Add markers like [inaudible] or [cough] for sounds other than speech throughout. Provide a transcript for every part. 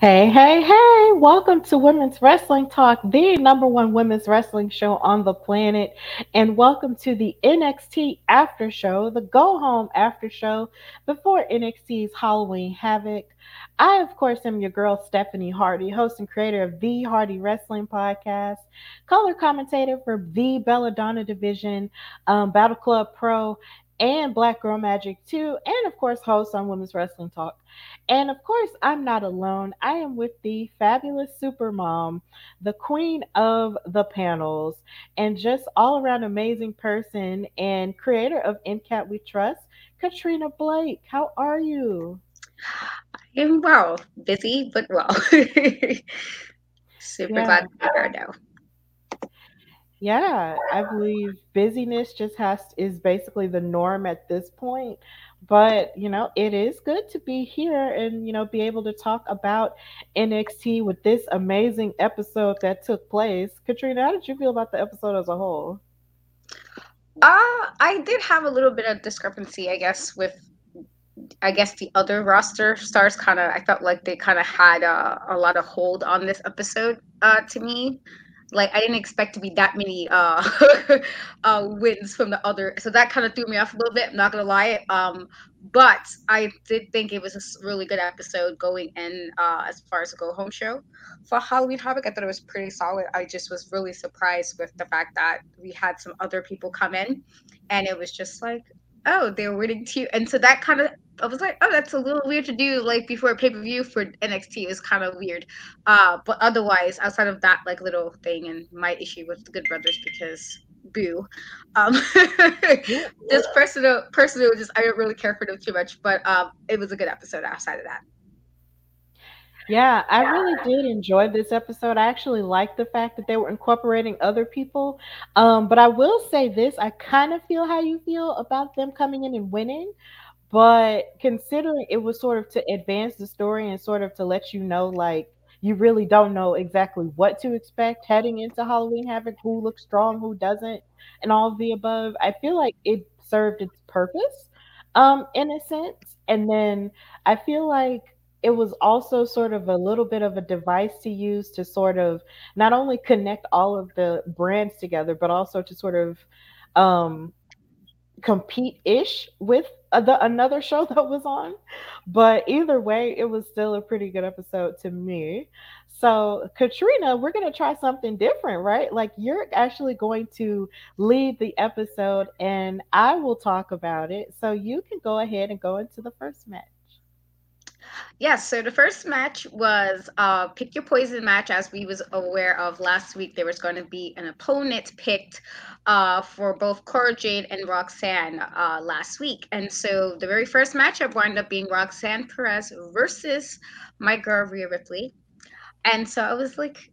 Hey, hey, hey, welcome to Women's Wrestling Talk, the number one women's wrestling show on the planet. And welcome to the NXT after show, the go home after show before NXT's Halloween Havoc. I, of course, am your girl, Stephanie Hardy, host and creator of the Hardy Wrestling Podcast, color commentator for the Belladonna Division, um, Battle Club Pro, and Black Girl Magic 2, and of course, host on Women's Wrestling Talk. And of course, I'm not alone. I am with the fabulous super mom, the queen of the panels, and just all around amazing person and creator of InKat We Trust, Katrina Blake. How are you? I am well, busy but well. [laughs] Super Yeah. glad to be here now. Yeah, I believe busyness just has is basically the norm at this point. But, you know, it is good to be here and, you know, be able to talk about NXT with this amazing episode that took place. Katrina, how did you feel about the episode as a whole? Uh, I did have a little bit of discrepancy, I guess, with I guess the other roster stars. Kind of, I felt like they kind of had uh, a lot of hold on this episode. Uh, to me, like I didn't expect to be that many uh, [laughs] uh wins from the other, so that kind of threw me off a little bit. I'm not gonna lie. Um, but I did think it was a really good episode going in uh, as far as the go home show for Halloween Havoc. I thought it was pretty solid. I just was really surprised with the fact that we had some other people come in, and it was just like, oh, they were winning too, and so that kind of. I was like, oh, that's a little weird to do like before a pay per view for NXT. It was kind of weird, uh, but otherwise, outside of that like little thing and my issue with the Good Brothers because boo, um, [laughs] just personal, personal. Just I don't really care for them too much, but um, it was a good episode outside of that. Yeah, I really did enjoy this episode. I actually like the fact that they were incorporating other people. Um, but I will say this I kind of feel how you feel about them coming in and winning. But considering it was sort of to advance the story and sort of to let you know, like, you really don't know exactly what to expect heading into Halloween Havoc, who looks strong, who doesn't, and all of the above. I feel like it served its purpose um, in a sense. And then I feel like it was also sort of a little bit of a device to use to sort of not only connect all of the brands together, but also to sort of um, compete ish with the another show [laughs] that was on. But either way, it was still a pretty good episode to me. So, Katrina, we're going to try something different, right? Like, you're actually going to lead the episode and I will talk about it. So, you can go ahead and go into the first match. Yes, so the first match was uh pick your poison match as we was aware of last week there was going to be an opponent picked uh for both Cora Jade and Roxanne uh last week. And so the very first matchup wound up being Roxanne Perez versus my girl Rhea Ripley. And so I was like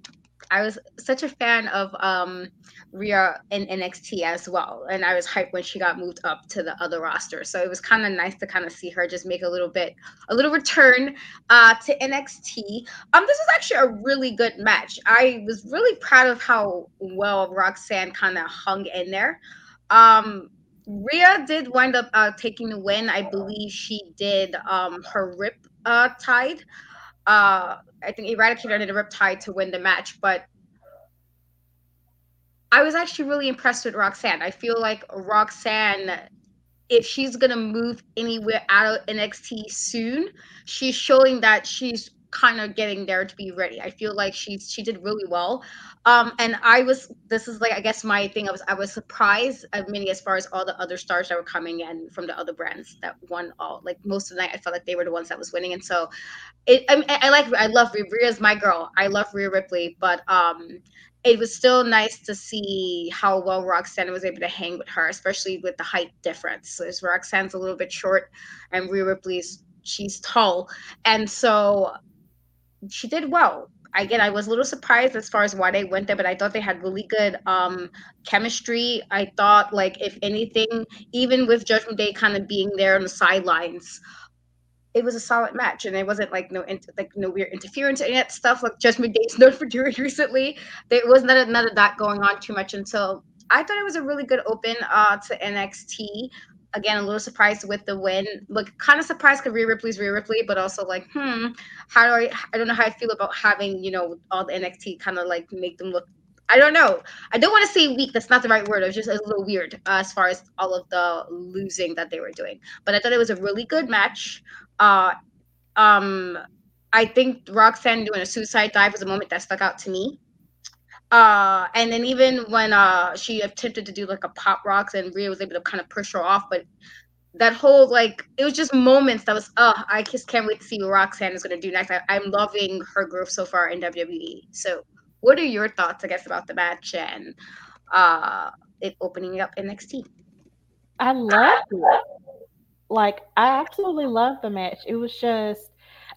I was such a fan of um, Rhea in NXT as well, and I was hyped when she got moved up to the other roster. So it was kind of nice to kind of see her just make a little bit, a little return uh, to NXT. Um, this was actually a really good match. I was really proud of how well Roxanne kind of hung in there. Um, Rhea did wind up uh, taking the win. I believe she did um, her rip uh, tied uh, I think Eradicator did a Riptide to win the match, but I was actually really impressed with Roxanne. I feel like Roxanne, if she's gonna move anywhere out of NXT soon, she's showing that she's kind of getting there to be ready. I feel like she's she did really well. Um, and I was this is like I guess my thing. I was I was surprised at many as far as all the other stars that were coming in from the other brands that won all like most of the night. I felt like they were the ones that was winning, and so it. I, mean, I like I love Rhea. Rhea's my girl. I love Rhea Ripley, but um, it was still nice to see how well Roxanne was able to hang with her, especially with the height difference. So Roxanne's a little bit short, and Rhea Ripley's she's tall, and so she did well. Again, I was a little surprised as far as why they went there, but I thought they had really good um, chemistry. I thought, like, if anything, even with Judgment Day kind of being there on the sidelines, it was a solid match, and it wasn't like no like no weird interference and that stuff like Judgment Day's [laughs] known for doing recently. There was none, none of that going on too much until I thought it was a really good open uh, to NXT again a little surprised with the win. Look, kind of surprised because Rhea Ripley's Rhea Ripley, but also like, hmm, how do I? I don't know how I feel about having you know all the NXT kind of like make them look. I don't know. I don't want to say weak. That's not the right word. It was just a little weird uh, as far as all of the losing that they were doing. But I thought it was a really good match. Uh, um, I think Roxanne doing a suicide dive was a moment that stuck out to me. Uh, and then even when uh she attempted to do like a pop rocks and Rhea was able to kind of push her off, but that whole like it was just moments that was oh I just can't wait to see what Roxanne is gonna do next. I, I'm loving her growth so far in WWE. So what are your thoughts, I guess, about the match and uh it opening up NXT? I love it. Like I absolutely love the match. It was just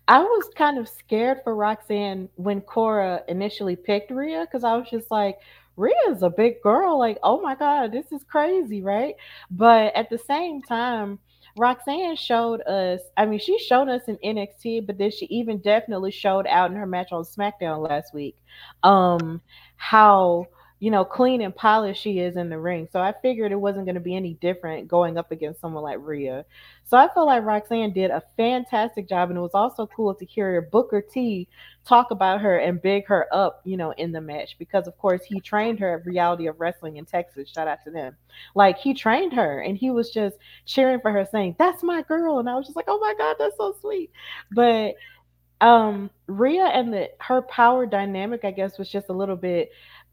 I was kind of scared for Roxanne when Cora initially picked Rhea because I was just like, Rhea's a big girl. Like, oh my God, this is crazy, right? But at the same time, Roxanne showed us, I mean, she showed us in NXT, but then she even definitely showed out in her match on SmackDown last week. Um, how you know, clean and polished she is in the ring. So I figured it wasn't going to be any different going up against someone like Rhea. So I feel like Roxanne did a fantastic job, and it was also cool to hear Booker T talk about her and big her up, you know, in the match because, of course, he trained her at Reality of Wrestling in Texas. Shout out to them. Like he trained her, and he was just cheering for her, saying, "That's my girl," and I was just like, "Oh my god, that's so sweet." But um Rhea and the her power dynamic, I guess, was just a little bit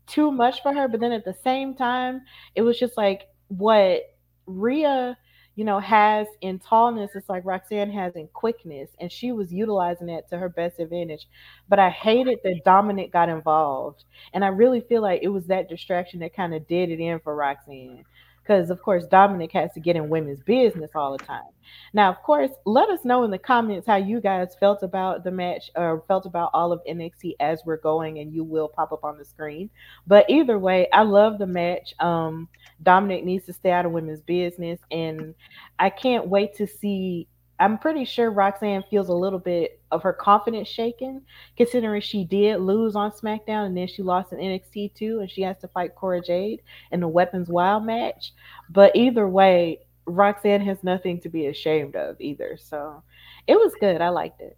too much for her. But then at the same time, it was just like what Rhea, you know, has in tallness, it's like Roxanne has in quickness, and she was utilizing it to her best advantage. But I hated that Dominic got involved, and I really feel like it was that distraction that kind of did it in for Roxanne because of course Dominic has to get in women's business all the time. Now, of course, let us know in the comments how you guys felt about the match or felt about all of NXT as we're going, and you will pop up on the screen. But either way, I love the match. Um, Dominic needs to stay out of women's business, and I can't wait to see I'm pretty sure Roxanne feels a little bit of her confidence shaken, considering she did lose on SmackDown and then she lost in NXT too, and she has to fight Cora Jade in the Weapons Wild match. But either way, Roxanne has nothing to be ashamed of either. So it was good. I liked it.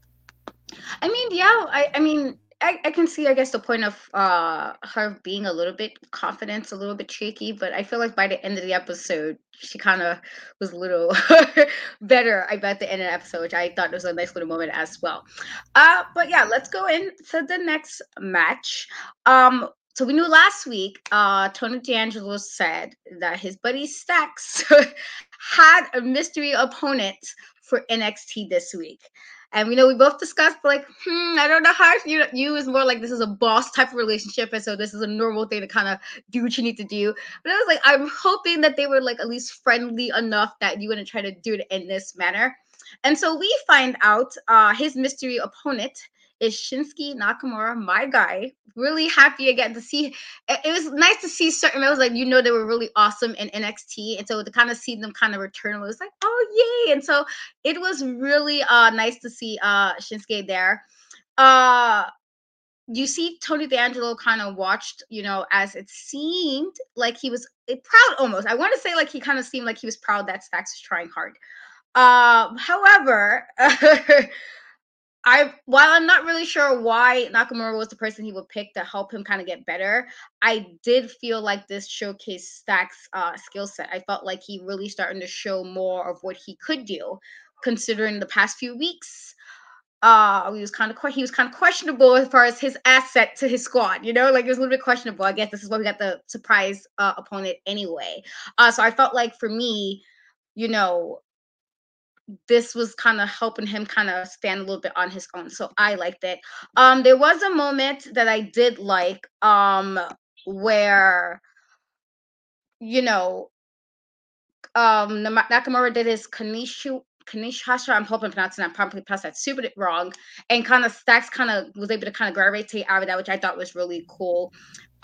I mean, yeah, I, I mean, I, I can see, I guess, the point of uh her being a little bit confidence, a little bit cheeky, but I feel like by the end of the episode, she kind of was a little [laughs] better. I bet the end of the episode, which I thought was a nice little moment as well. Uh, but yeah, let's go into the next match. Um, so we knew last week, uh, Tony D'Angelo said that his buddy Stacks [laughs] had a mystery opponent for NXT this week. And we know we both discussed like, hmm, I don't know how you you is more like this is a boss type of relationship, and so this is a normal thing to kind of do what you need to do. But I was like, I'm hoping that they were like at least friendly enough that you wouldn't try to do it in this manner. And so we find out uh, his mystery opponent is Shinsuke Nakamura, my guy. Really happy again to see. It, was nice to see certain. Was like you know they were really awesome in NXT, and so to kind of see them kind of return, it was like oh yay! And so it was really uh nice to see uh Shinsuke there. Uh you see Tony D'Angelo kind of watched, you know, as it seemed like he was eh, proud almost. I want to say like he kind of seemed like he was proud that Stacks was trying hard. Um, however, [laughs] I while I'm not really sure why Nakamura was the person he would pick to help him kind of get better, I did feel like this showcased Stack's uh, skill set. I felt like he really starting to show more of what he could do, considering the past few weeks. Uh, he was kind of he was kind of questionable as far as his asset to his squad. You know, like it was a little bit questionable. I guess this is why we got the surprise uh, opponent anyway. Uh, so I felt like for me, you know, this was kind of helping him kind of stand a little bit on his own. So I liked it. Um, there was a moment that I did like, um, where you know, um, Nakamura did his Kanishu Kanish Kanishasha. I'm hoping I'm pronouncing that probably pronounced that super wrong. And kind of Stacks kind of was able to kind of gravitate out of that, which I thought was really cool.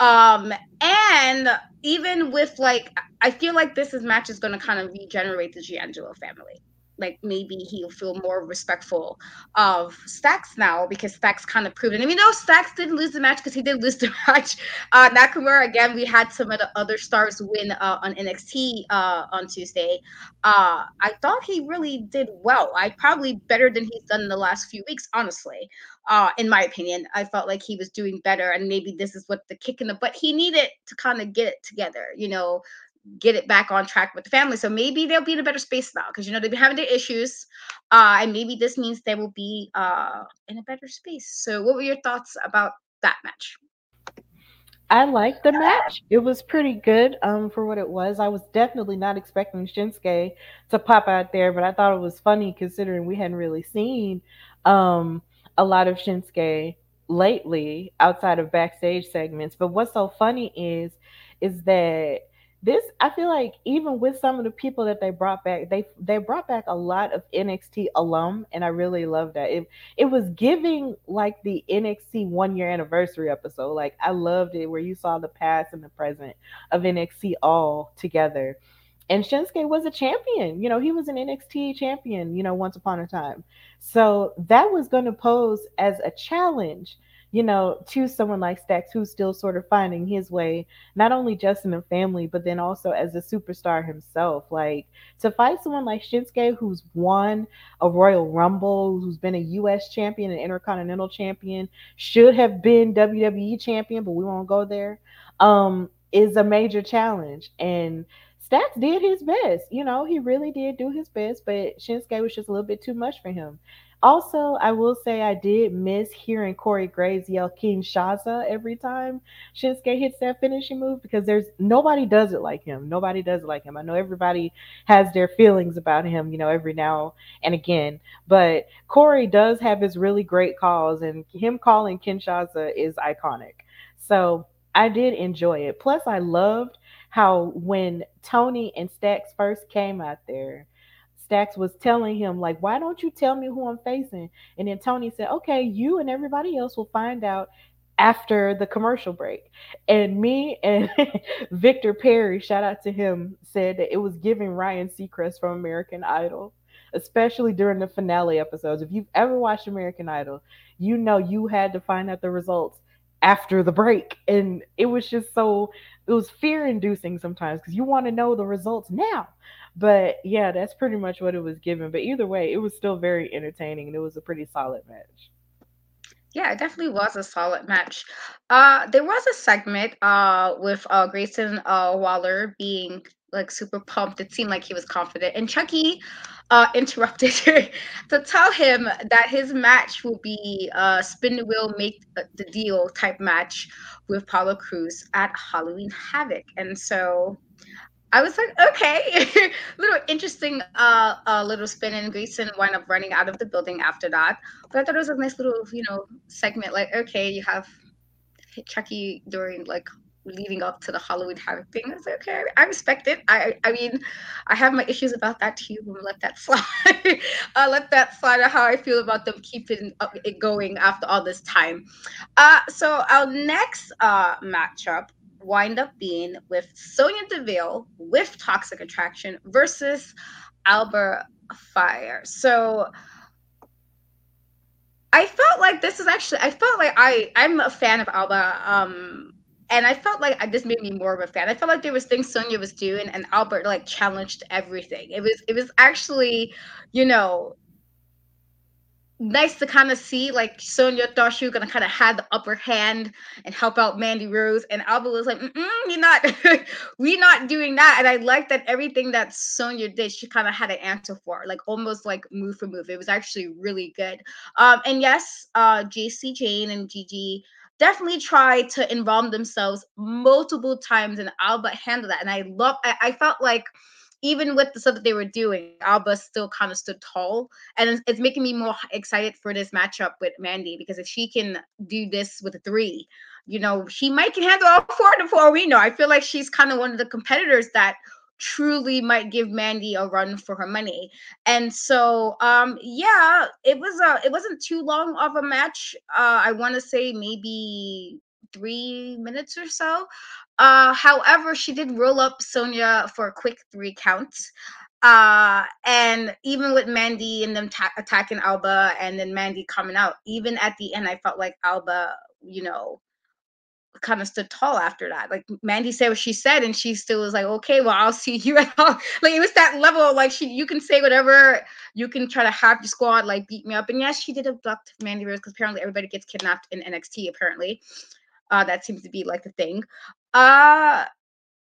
Um, and even with like, I feel like this is match is going to kind of regenerate the D'Angelo family like maybe he'll feel more respectful of Stacks now because Stacks kind of proved it. And we know Stacks didn't lose the match because he did lose the [laughs] match. Uh, Nakamura again, we had some of the other stars win uh, on NXT uh, on Tuesday. Uh, I thought he really did well. I probably better than he's done in the last few weeks, honestly. Uh, in my opinion, I felt like he was doing better, and maybe this is what the kick in the butt he needed to kind of get it together. You know, get it back on track with the family. So maybe they'll be in a better space now because you know they've been having their issues, uh, and maybe this means they will be uh, in a better space. So, what were your thoughts about that match? I liked the match. It was pretty good um, for what it was. I was definitely not expecting Shinsuke to pop out there, but I thought it was funny considering we hadn't really seen um, a lot of Shinsuke lately outside of backstage segments. But what's so funny is is that this I feel like even with some of the people that they brought back, they they brought back a lot of NXT alum, and I really love that. It it was giving like the NXT one year anniversary episode. Like I loved it where you saw the past and the present of NXT all together. And Shinsuke was a champion. You know, he was an NXT champion, you know, once upon a time. So that was going to pose as a challenge you know, to someone like Stacks who's still sort of finding his way, not only just in the family, but then also as a superstar himself. Like to fight someone like Shinsuke who's won a Royal Rumble, who's been a US champion, an Intercontinental champion, should have been WWE champion, but we won't go there. Um, is a major challenge. And Stacks did his best. You know, he really did do his best, but Shinsuke was just a little bit too much for him. Also, I will say I did miss hearing Corey Graves yell Kinshasa every time Shinsuke hits that finishing move because there's nobody does it like him. Nobody does it like him. I know everybody has their feelings about him, you know, every now and again, but Corey does have his really great calls, and him calling Kinshasa is iconic. So I did enjoy it. Plus, I loved how when Tony and Stacks first came out there Was telling him, like, why don't you tell me who I'm facing? And then Tony said, okay, you and everybody else will find out after the commercial break. And me and [laughs] Victor Perry, shout out to him, said that it was giving Ryan Seacrest from American Idol, especially during the finale episodes. If you've ever watched American Idol, you know you had to find out the results after the break. And it was just so, it was fear inducing sometimes because you want to know the results now. But yeah, that's pretty much what it was given. But either way, it was still very entertaining and it was a pretty solid match. Yeah, it definitely was a solid match. Uh, there was a segment uh with uh Grayson uh Waller being like super pumped. It seemed like he was confident, and Chucky uh [laughs] interrupted to tell him that his match will be uh spin the wheel, make the deal type match with Apollo Crews at Halloween Havoc, and so I was like, okay, [laughs] little interesting, uh, uh, little spin. And Grayson wound up running out of the building after that. But I thought it was a nice little, you know, segment. Like, okay, you have Chucky during like leading up to the Halloween Havoc thing. I was like, okay, I respect it. I, I mean, I have my issues about that too. But [laughs] let that slide. [laughs] uh, let that slide. of How I feel about them keeping it going after all this time. Uh, so our next uh matchup wind up being with Sonya Deville with Toxic Attraction versus Alba Fyre. So I felt like this is actually I felt like I I'm a fan of Alba. Um and I felt like this made me more of a fan. I felt like there was things Sonya was doing and Albert like challenged everything. It was it was actually, you know, nice to kind of see like Sonya thought she was gonna kind of have the upper hand and help out Mandy Rose, and Alba was like, "You're not, [laughs] we're not doing that." And I like that everything that Sonya did, she kind of had an answer for, like almost like move for move. It was actually really good. Um, and yes, uh, Jacy Jayne and Gigi definitely tried to involve themselves multiple times, and Alba handled that. And I love, I, I felt like even with the stuff that they were doing, Alba still kind of stood tall. And it's, it's, making me more excited for this matchup with Mandy because if she can do this with a three, you know, she might can handle all four to four we know. I feel like she's kind of one of the competitors that truly might give Mandy a run for her money. And so um yeah, it was a it wasn't too long of a match. Uh I want to say maybe 3 minutes or so. Uh, however, she did roll up Sonya for a quick three counts. Uh, and even with Mandy and them ta- attacking Alba and then Mandy coming out, even at the end, I felt like Alba, you know, kind of stood tall after that. Like Mandy said what she said, and she still was like, "Okay, well, I'll see you at all." [laughs] Like it was that level. Like she, you can say whatever, you can try to have your squad like beat me up. And yes, she did abduct Mandy Rose because apparently everybody gets kidnapped in NXT. Apparently, uh, that seems to be like the thing. Uh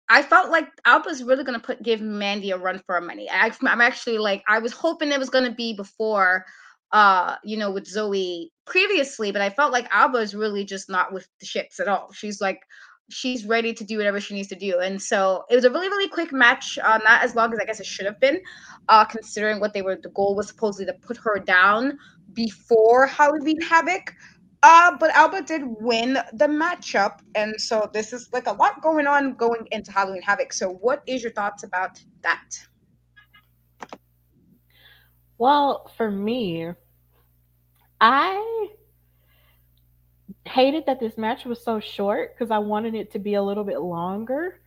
I felt like Alba's really gonna put give Mandy a run for her money. I, I'm actually like I was hoping it was gonna be before, uh, you know, with Zoe previously, but I felt like Alba is really just not with the shits at all. She's like she's ready to do whatever she needs to do, and so it was a really really quick match. Uh, not as long as I guess it should have been, uh, considering what they were. The goal was supposedly to put her down before Halloween Havoc. Uh, but Alba did win the matchup, and so this is like a lot going on going into Halloween Havoc. So, what is your thoughts about that? Well, for me, I hated that this match was so short because I wanted it to be a little bit longer.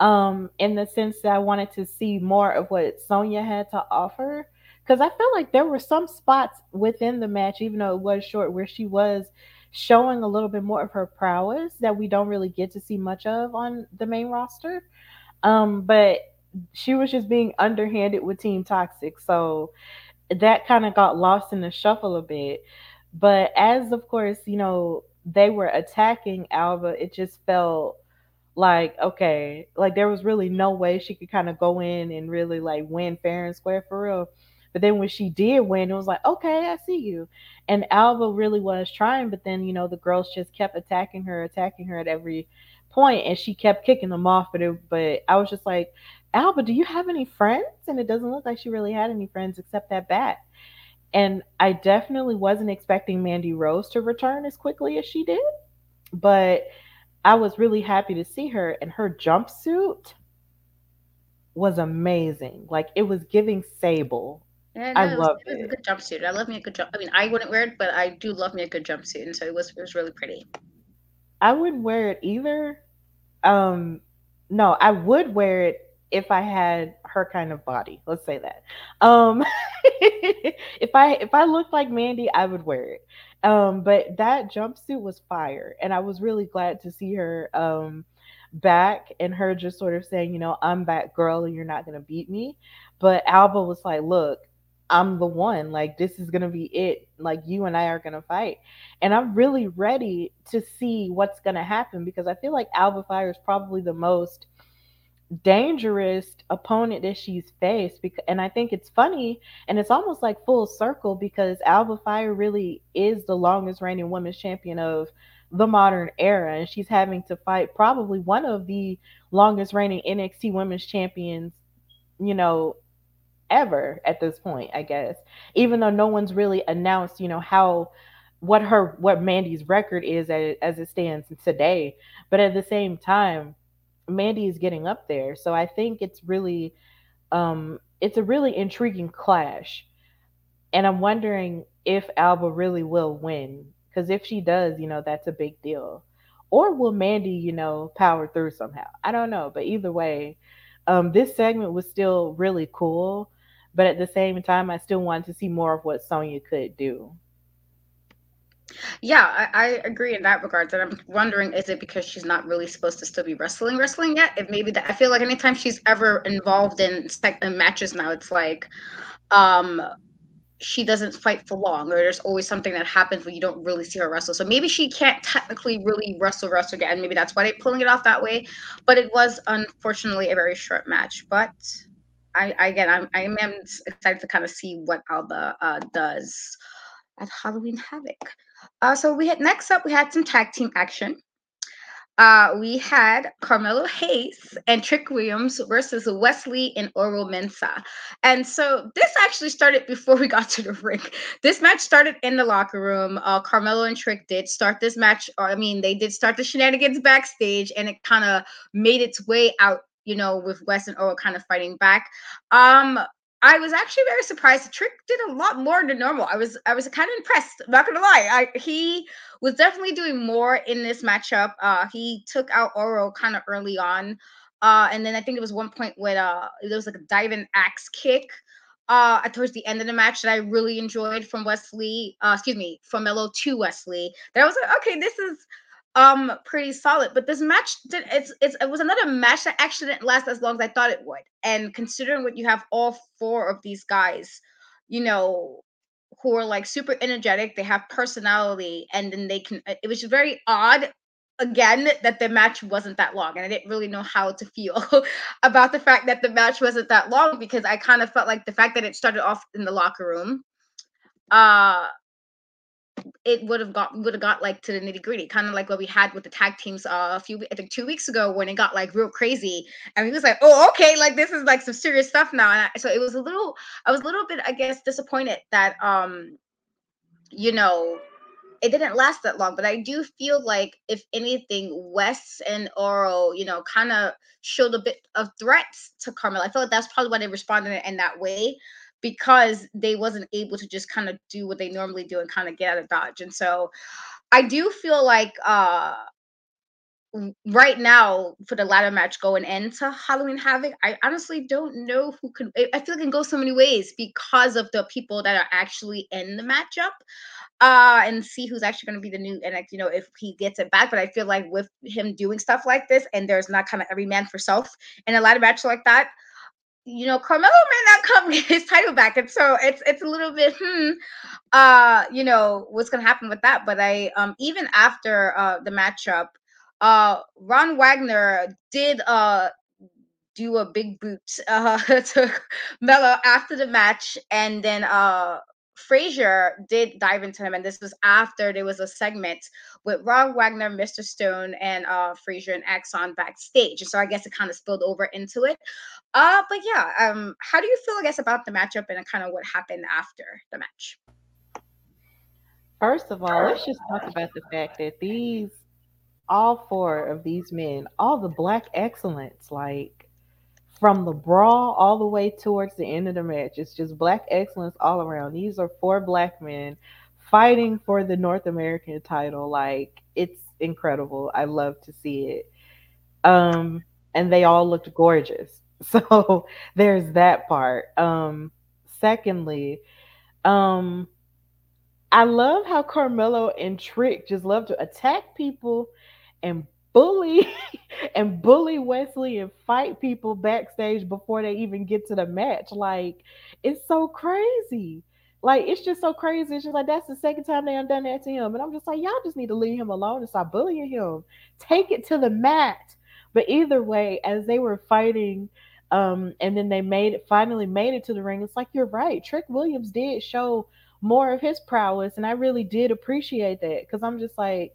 Um, in the sense that I wanted to see more of what Sonya had to offer because I felt like there were some spots within the match, even though it was short, where she was showing a little bit more of her prowess that we don't really get to see much of on the main roster. Um, but she was just being underhanded with Team Toxic, so that kind of got lost in the shuffle a bit. But as of course, you know, they were attacking Alba, it just felt like okay, like there was really no way she could kind of go in and really like win fair and square for real. But then when she did win, it was like, okay, I see you. And Alba really was trying, but then, you know, the girls just kept attacking her, attacking her at every point, and she kept kicking them off. But it, but I was just like, Alba, do you have any friends? And it doesn't look like she really had any friends except that bat. And I definitely wasn't expecting Mandy Rose to return as quickly as she did, but I was really happy to see her. And her jumpsuit was amazing. Like it was giving Sable yeah, no, I love it. Was, it. a good jumpsuit. I love me a good jump. I mean, I wouldn't wear it, but I do love me a good jumpsuit, and so it was it was really pretty. I wouldn't wear it either. Um, no, I would wear it if I had her kind of body. Let's say that. Um, [laughs] if I if I looked like Mandy, I would wear it. Um, but that jumpsuit was fire, and I was really glad to see her um back and her just sort of saying, you know, I'm back, girl, and you're not gonna beat me. But Alba was like, look, I'm the one. Like this is gonna be it. Like you and I are gonna fight. And I'm really ready to see what's gonna happen because I feel like Alba Fyre is probably the most dangerous opponent that she's faced because and I think it's funny and it's almost like full circle because Alba Fyre really is the longest reigning women's champion of the modern era and she's having to fight probably one of the longest reigning NXT women's champions, you know, ever at this point, I guess. Even though no one's really announced, you know, how what her what Mandy's record is as, as it stands today. But at the same time, Mandy is getting up there. So I think it's really um it's a really intriguing clash. And I'm wondering if Alba really will win. Because if she does, you know, that's a big deal. Or will Mandy, you know, power through somehow? I don't know. But either way, um, this segment was still really cool. But at the same time, I still wanted to see more of what Sonya could do. Yeah, I, I, agree in that regard. And I'm wondering, is it because she's not really supposed to still be wrestling wrestling yet? If maybe that I feel like anytime she's ever involved in, in matches now, it's like um she doesn't fight for long, or there's always something that happens where you don't really see her wrestle. So maybe she can't technically really wrestle wrestle again. Maybe that's why they're pulling it off that way. But it was unfortunately a very short match. But I, again, I'm I am excited to kind of see what Alba uh, does at Halloween Havoc. Uh, so we had next up we had some tag team action. Uh, we had Carmelo Hayes and Trick Williams versus Wes Lee and Oro Mensah. And so this actually started before we [laughs] got to the ring. This match started in the locker room. Uh, Carmelo and Trick did start this match. Or, I mean, they did start the shenanigans backstage, and it kind of made its way out you know, with Wes and Oro kind of fighting back. Um, I was actually very surprised. Trick did a lot more than normal. I was I was kind of impressed. I'm not gonna lie. I he was definitely doing more in this matchup. Uh, he took out Oro kind of early on. Uh, and then I think it was one point with uh there was like a diving axe kick uh towards the end of the match that I really enjoyed from Wes Lee. Uh excuse me, from Mello to Wes Lee. That was like, okay, this is um pretty solid but this match did it's, it's it was another match that actually didn't last as long as i thought it would. And considering what you have all four of these guys you know who are like super energetic they have personality and then they can it was very odd again that the match wasn't that long and i didn't really know how to feel [laughs] about the fact that the match wasn't that long because i kind of felt like the fact that it started off in the locker room uh it would have got would have got like to the nitty gritty, kind of like what we had with the tag teams uh, a few I think two weeks ago when it got like real crazy, and we was like, "Oh, okay, like this is like some serious stuff now." And I, so it was a little, I was a little bit, I guess, disappointed that um, you know, it didn't last that long. But I do feel like if anything, Wes and Oro, you know, kind of showed a bit of threats to Carmel. I feel like that's probably why they responded in that way because they wasn't able to just kind of do what they normally do and kind of get out of dodge. And so I do feel like uh right now for the ladder match going into Halloween Havoc, I honestly don't know who can. I feel like it can go so many ways because of the people that are actually in the matchup, uh, and see who's actually going to be the new and you know if he gets it back. But I feel like with him doing stuff like this, and there's not kind of every man for self in a ladder match like that you know, Carmelo may not come [laughs] get his title back, and so it's it's a little bit hmm, uh, you know, what's gonna happen with that. But I um even after uh the matchup, uh Von Wagner did uh do a big boot [laughs] uh to Mello after the match, and then uh Frazer did dive into him, and this was after there was a segment with Von Wagner, Mr. Stone, and uh Frazer and Axiom backstage. So I guess it kind of spilled over into it. Uh, but yeah, um, how do you feel, I guess, about the matchup and kind of what happened after the match? First of all, let's just talk about the fact that these all four of these men, all the black excellence, like from the brawl all the way towards the end of the match. It's just black excellence all around. These are four black men fighting for the North American title. Like it's incredible. I love to see it. Um, and they all looked gorgeous. [laughs] So there's that part. Um, secondly, um, I love how Carmelo and Trick just love to attack people and bully [laughs] and bully Wes Lee and fight people backstage before they even get to the match. Like it's so crazy. Like it's just so crazy. It's just like that's the second time they have done that to him. And I'm just like, y'all just need to leave him alone and stop bullying him. Take it to the mat. But either way, as they were fighting, um, and then they made it finally made it to the ring. It's like you're right. Trick Williams did show more of his prowess, and I really did appreciate that because I'm just like,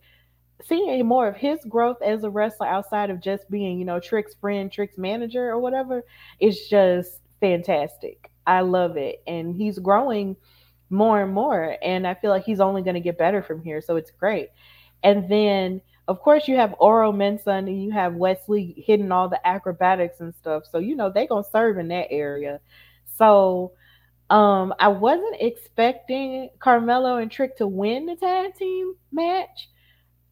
seeing more of his growth as a wrestler outside of just being, you know, Trick's friend, Trick's manager or whatever, It's just fantastic. I love it. And he's growing more and more. And I feel like he's only going to get better from here. So it's great. And then, of course, you have Oro Mensah and you have Wes Lee hitting all the acrobatics and stuff. So, you know, they're going to serve in that area. So, um, I wasn't expecting Carmelo and Trick to win the tag team match.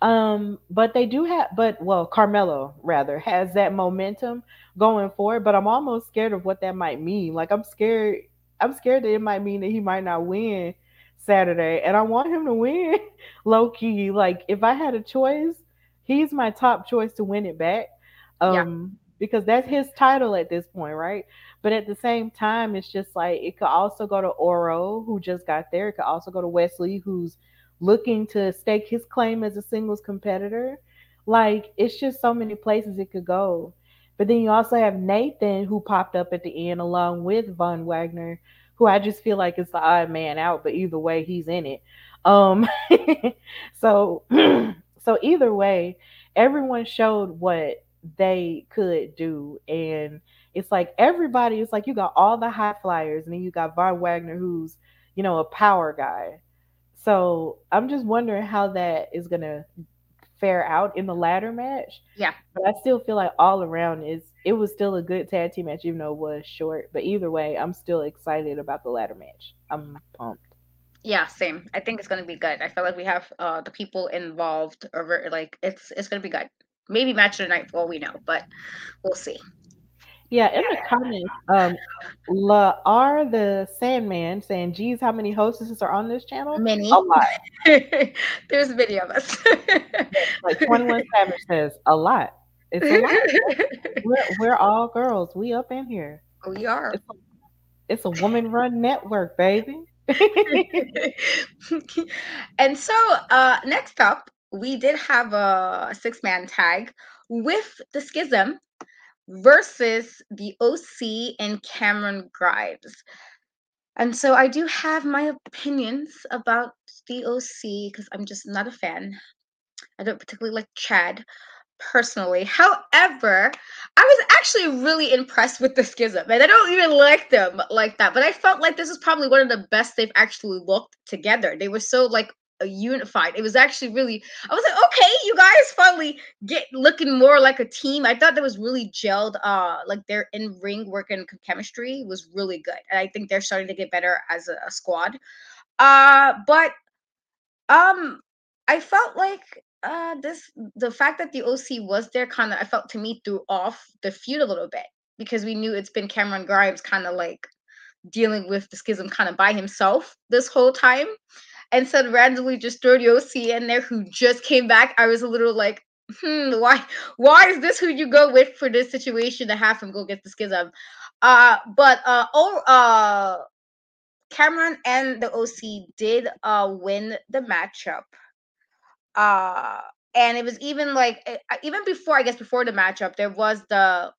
Um, but they do have, but well, Carmelo rather has that momentum going forward. But I'm almost scared of what that might mean. Like I'm scared. I'm scared that it might mean that he might not win Saturday, and I want him to win [laughs] low key. Like if I had a choice, he's my top choice to win it back. Um, yeah. because that's his title at this point, right? But at the same time, it's just like it could also go to Oro, who just got there. It could also go to Wes Lee, who's looking to stake his claim as a singles competitor. Like it's just so many places it could go. But then you also have Nathan who popped up at the end along with Von Wagner, who I just feel like is the odd man out, but either way he's in it. Um [laughs] so [clears throat] so either way, everyone showed what they could do and it's like everybody it's like you got all the high flyers and then you got Von Wagner who's you know a power guy so I'm just wondering how that is gonna fare out in the ladder match. Yeah. But I still feel like all around is it was still a good tag team match, even though it was short. But either way, I'm still excited about the ladder match. I'm pumped. Yeah, same. I think it's gonna be good. I feel like we have uh the people involved over like it's it's gonna be good. Maybe match of the night for all we know, but we'll see. Yeah, in the comments, um, La R the Sandman saying, "Geez, how many hostesses are on this channel? Many, a lot. [laughs] There's many of us. like Twenty One [laughs] Savage says, a lot. It's a lot. [laughs] we're, we're all girls. We up in here. We are. It's a, it's a woman-run network, baby. [laughs] and so, uh, next up, we did have a six-man tag with the Schism versus the OC and Cameron Grimes. And so I do have my opinions about the OC because I'm just not a fan. I don't particularly like Chad personally. However, I was actually really impressed with the schism, and I don't even like them like that. But I felt like this is probably one of the best they've actually looked together. They were so like unified. It was actually really, I was like, okay, you guys finally get looking more like a team. I thought that was really gelled. Uh, like their in ring work and chemistry was really good, and I think they're starting to get better as a, a squad. Uh, but um, I felt like uh this the fact that the OC was there kind of I felt to me threw off the feud a little bit because we knew it's been Cameron Grimes kind of like dealing with the schism kind of by himself this whole time and said randomly just throw the OC in there who just came back, I was a little like, hmm, why why is this who you go with for this situation to have him go get the schism? Uh but uh oh uh Cameron and the OC did uh win the matchup. Uh and it was even like eh, even before I guess before the matchup there was the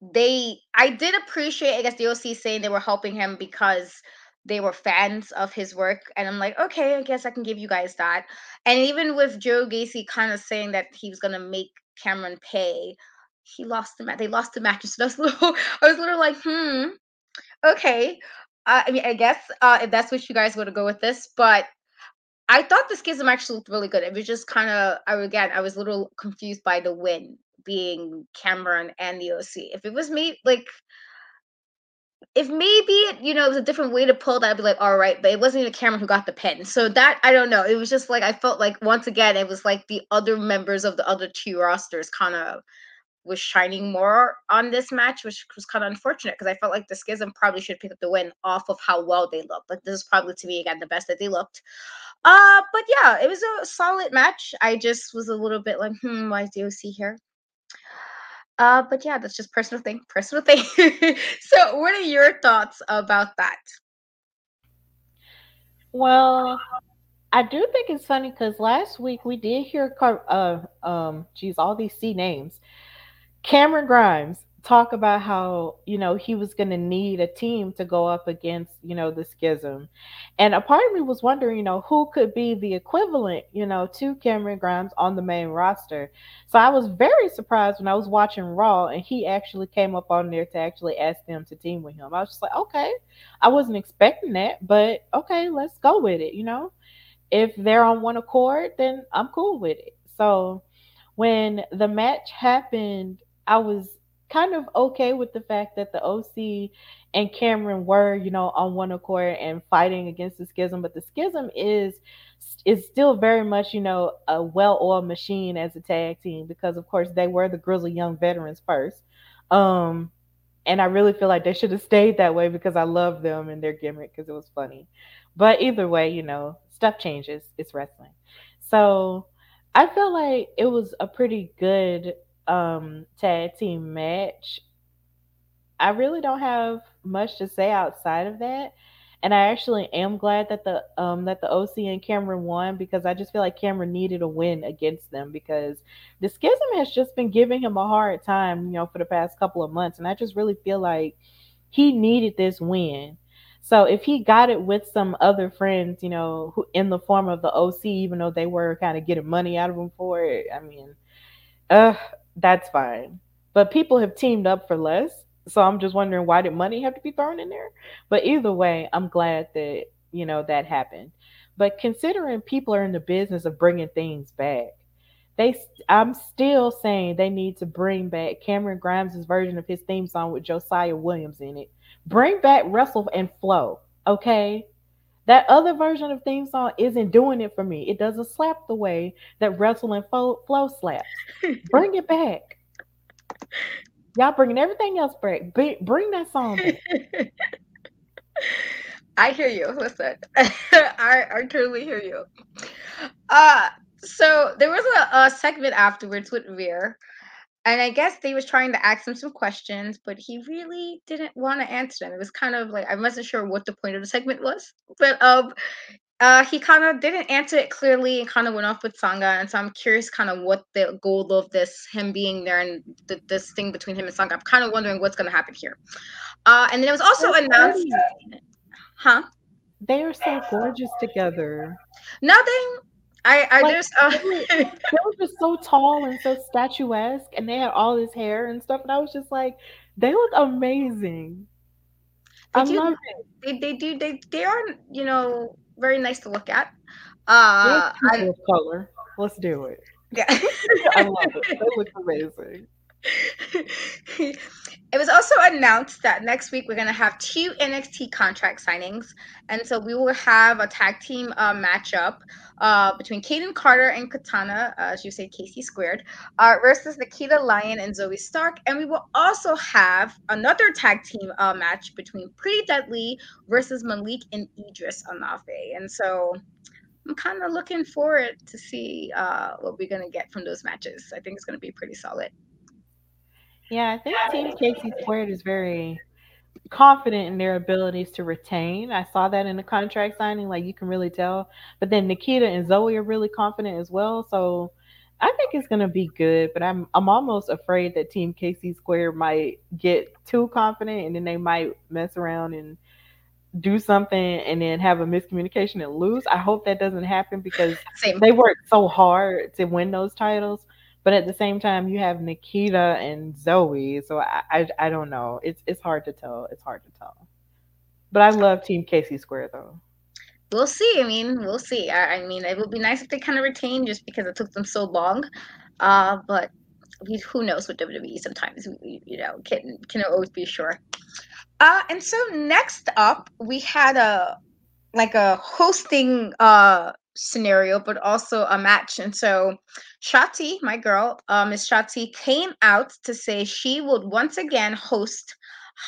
they I did appreciate I guess the OC saying they were helping him because they were fans of his work and i'm like okay i guess i can give you guys that and even with joe gacy kind of saying that he was going to make cameron pay he lost the match they lost the match so that's a little i was little like hmm okay uh, i mean i guess uh, if that's what you guys want to go with this but i thought the schism actually looked really good it was just kind of again i was a little confused by the win being cameron and the oc if it was me like if maybe you know it was a different way to pull that, I'd be like, all right, but it wasn't even Cameron who got the pin. So that I don't know. It was just like I felt like once again it was like the other members of the other two rosters kind of was shining more on this match, which was kind of unfortunate because I felt like the Schism probably should pick up the win off of how well they looked. Like this is probably to me again the best that they looked. Uh, but yeah, it was a solid match. I just was a little bit like, hmm, why is DOC here? Uh, but yeah, that's just personal thing, personal [laughs] thing. so, what are your thoughts about that? Well, I do think it's funny because last week we did hear, uh, um, geez, all these C names. Cameron Grimes, talk about how you know he was going to need a team to go up against you know the schism. And a part of me was wondering you know who could be the equivalent you know to cameron grimes on the main roster. So i was very surprised when i was watching raw and he actually came up on there to actually ask them to team with him. I was just like okay i wasn't expecting that but okay let's go with it you know? If they're on one accord then i'm cool with it. So when the match happened i was kind of okay with the fact that the OC and Cameron were, you know, on one accord and fighting against the schism, but the schism is is still very much, you know, a well-oiled machine as a tag team because of course they were the Grizzled Young Veterans first. Um and I really feel like they should have stayed that way because I love them and their gimmick because it was funny. But either way, you know, stuff changes. It's wrestling. So I feel like it was a pretty good um tag team match. I really don't have much to say outside of that. And I actually am glad that the um that the OC and Cameron won because I just feel like Cameron needed a win against them because the schism has just been giving him a hard time, you know, for the past couple of months. And I just really feel like he needed this win. So if he got it with some other friends, you know, who in the form of the OC, even though they were kind of getting money out of him for it, I mean, uh, that's fine. But people have teamed up for less. So I'm just wondering why did money have to be thrown in there? But either way, I'm glad that, you know, that happened. But considering people are in the business of bringing things back, they I'm still saying they need to bring back Cameron Grimes' version of his theme song with Josiah Williams in it. Bring back Russell and Flow, okay? That other version of theme song isn't doing it for me. It doesn't slap the way that Wrestle and Flow, flow slaps. [laughs] bring it back. Y'all bringing everything else back. bring that song back. [laughs] I hear you. Listen, [laughs] I, I totally hear you. Uh, so there was a, a segment afterwards with Veer and I guess they was trying to ask him some questions, but he really didn't want to answer them. It was kind of like I wasn't sure what the point of the segment was, but um, uh, he kind of didn't answer it clearly and kind of went off with Sanga. And so I'm curious, kind of what the goal of this him being there and the, this thing between him and Sanga. I'm kind of wondering what's going to happen here. Uh, and then it was also That's announced, huh? They are so gorgeous together. Nothing I I like, just uh... [laughs] they, were, just so tall and so statuesque, and they had all this hair and stuff, and I was just like, they look amazing. They I do, love it. They, they do they they are you know very nice to look at. Uh, I, color. Let's do it. Yeah, [laughs] I love it. They look amazing. [laughs] it was also announced that next week we're going to have two NXT contract signings. And so we will have a tag team uh, matchup uh, between Kayden Carter and Katana, uh, as you say, Casey squared, uh, versus Nikkita Lyon and Zoey Stark. And we will also have another tag team uh, match between Pretty Deadly versus Malik and Edris Enofé. And so I'm kind of looking forward to see uh, what we're going to get from those matches. I think it's going to be pretty solid. Yeah, I think Team Casey Squared is very confident in their abilities to retain. I saw that in the contract signing, like you can really tell. But then Nikkita and Zoey are really confident as well. So I think it's gonna be good, but I'm I'm almost afraid that Team Casey Square might get too confident and then they might mess around and do something and then have a miscommunication and lose. I hope that doesn't happen because Same. they worked so hard to win those titles. But at the same time, you have Nikkita and Zoey, so I, I, I don't know. It's it's hard to tell. It's hard to tell. But I love Team Casey Square though. We'll see. I mean, we'll see. I, I mean, it would be nice if they kind of retain just because it took them so long. Uh, but we, who knows with WWE? Sometimes we, you know can can always be sure. Uh, and so next up, we had a like a hosting uh scenario, but also a match. And so Shotzi, my girl, uh, Miss Shotzi, came out to say she would once again host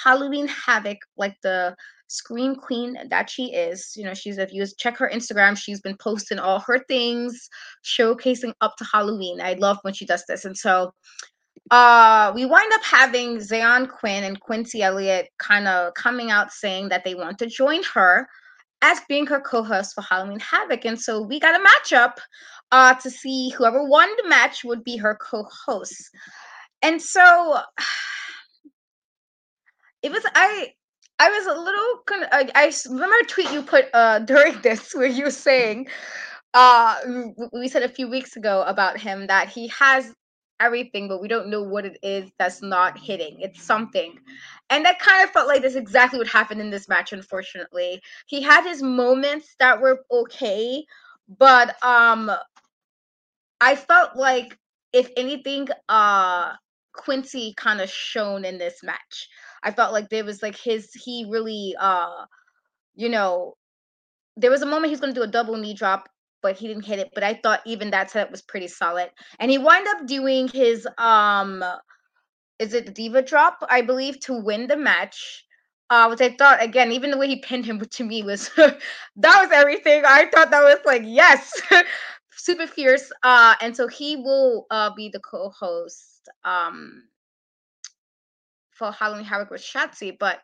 Halloween Havoc like the scream queen that she is. You know, she's if you check her Instagram, she's been posting all her things, showcasing up to Halloween. I love when she does this. And so uh we wind up having Xyon Quinn and Quincy Elliott kind of coming out saying that they want to join her as being her co-host for Halloween Havoc. And so we got a matchup uh, to see whoever won the match would be her co-host. And so [sighs] it was I I was a little con- I, I remember a tweet you put uh [laughs] during this where you were saying uh we said a few weeks ago about him that he has everything but we don't know what it is that's not hitting. It's something. And that kind of felt like that's exactly what happened in this match unfortunately. He had his moments that were okay but um i felt like if anything uh quincy kind of shone in this match. I felt like there was like his he really uh you know there was a moment he was going to do a double knee drop, but he didn't hit it. But I thought even that setup was pretty solid. And he wound up doing his um, is it the diva drop? I believe to win the match. Uh, which I thought again, even the way he pinned him [laughs] to me was that was everything. I thought that was like yes, [laughs] super fierce. Uh, and so he will uh be the co-host um for Halloween Havoc with Shotzi, but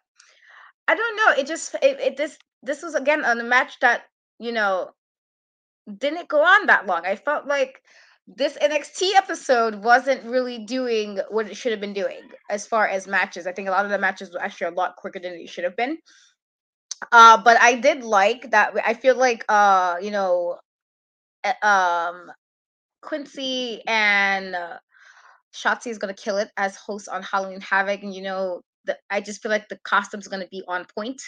I don't know. It just it, it this this was again on a match that you know didn't go on that long. I felt like this NXT episode wasn't really doing what it should have been doing as far as matches. I think a lot of the matches were actually a lot quicker than it should have been. Uh, but I did like that. I feel like uh, you know, eh, um, Quincy and uh, Shotzi is gonna kill it as hosts on Halloween Havoc, and you know, the, I just feel like the costume's gonna be on point.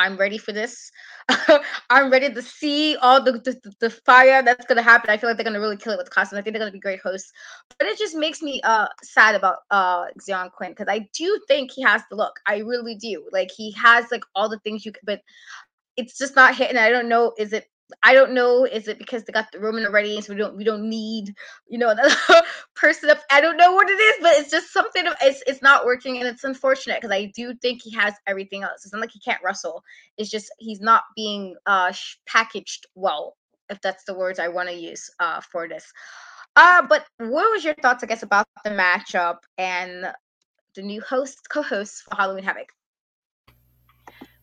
I'm ready for this. [laughs] I'm ready to see all the, the the fire that's gonna happen. I feel like they're gonna really kill it with costumes. I think they're gonna be great hosts. But it just makes me uh sad about uh Xyon Quinn because I do think he has the look. I really do. Like he has like all the things you could, but it's just not hitting. I don't know. Is it? I don't know. Is it because they got the room already, so we don't we don't need you know [laughs] another person up? I don't know what it is, but it's just something. It's it's not working, and it's unfortunate because I do think he has everything else. It's not like he can't wrestle. It's just he's not being uh packaged well, if that's the words I want to use uh for this. Uh, but what was your thoughts, I guess, about the matchup and the new host co-host for Halloween Havoc?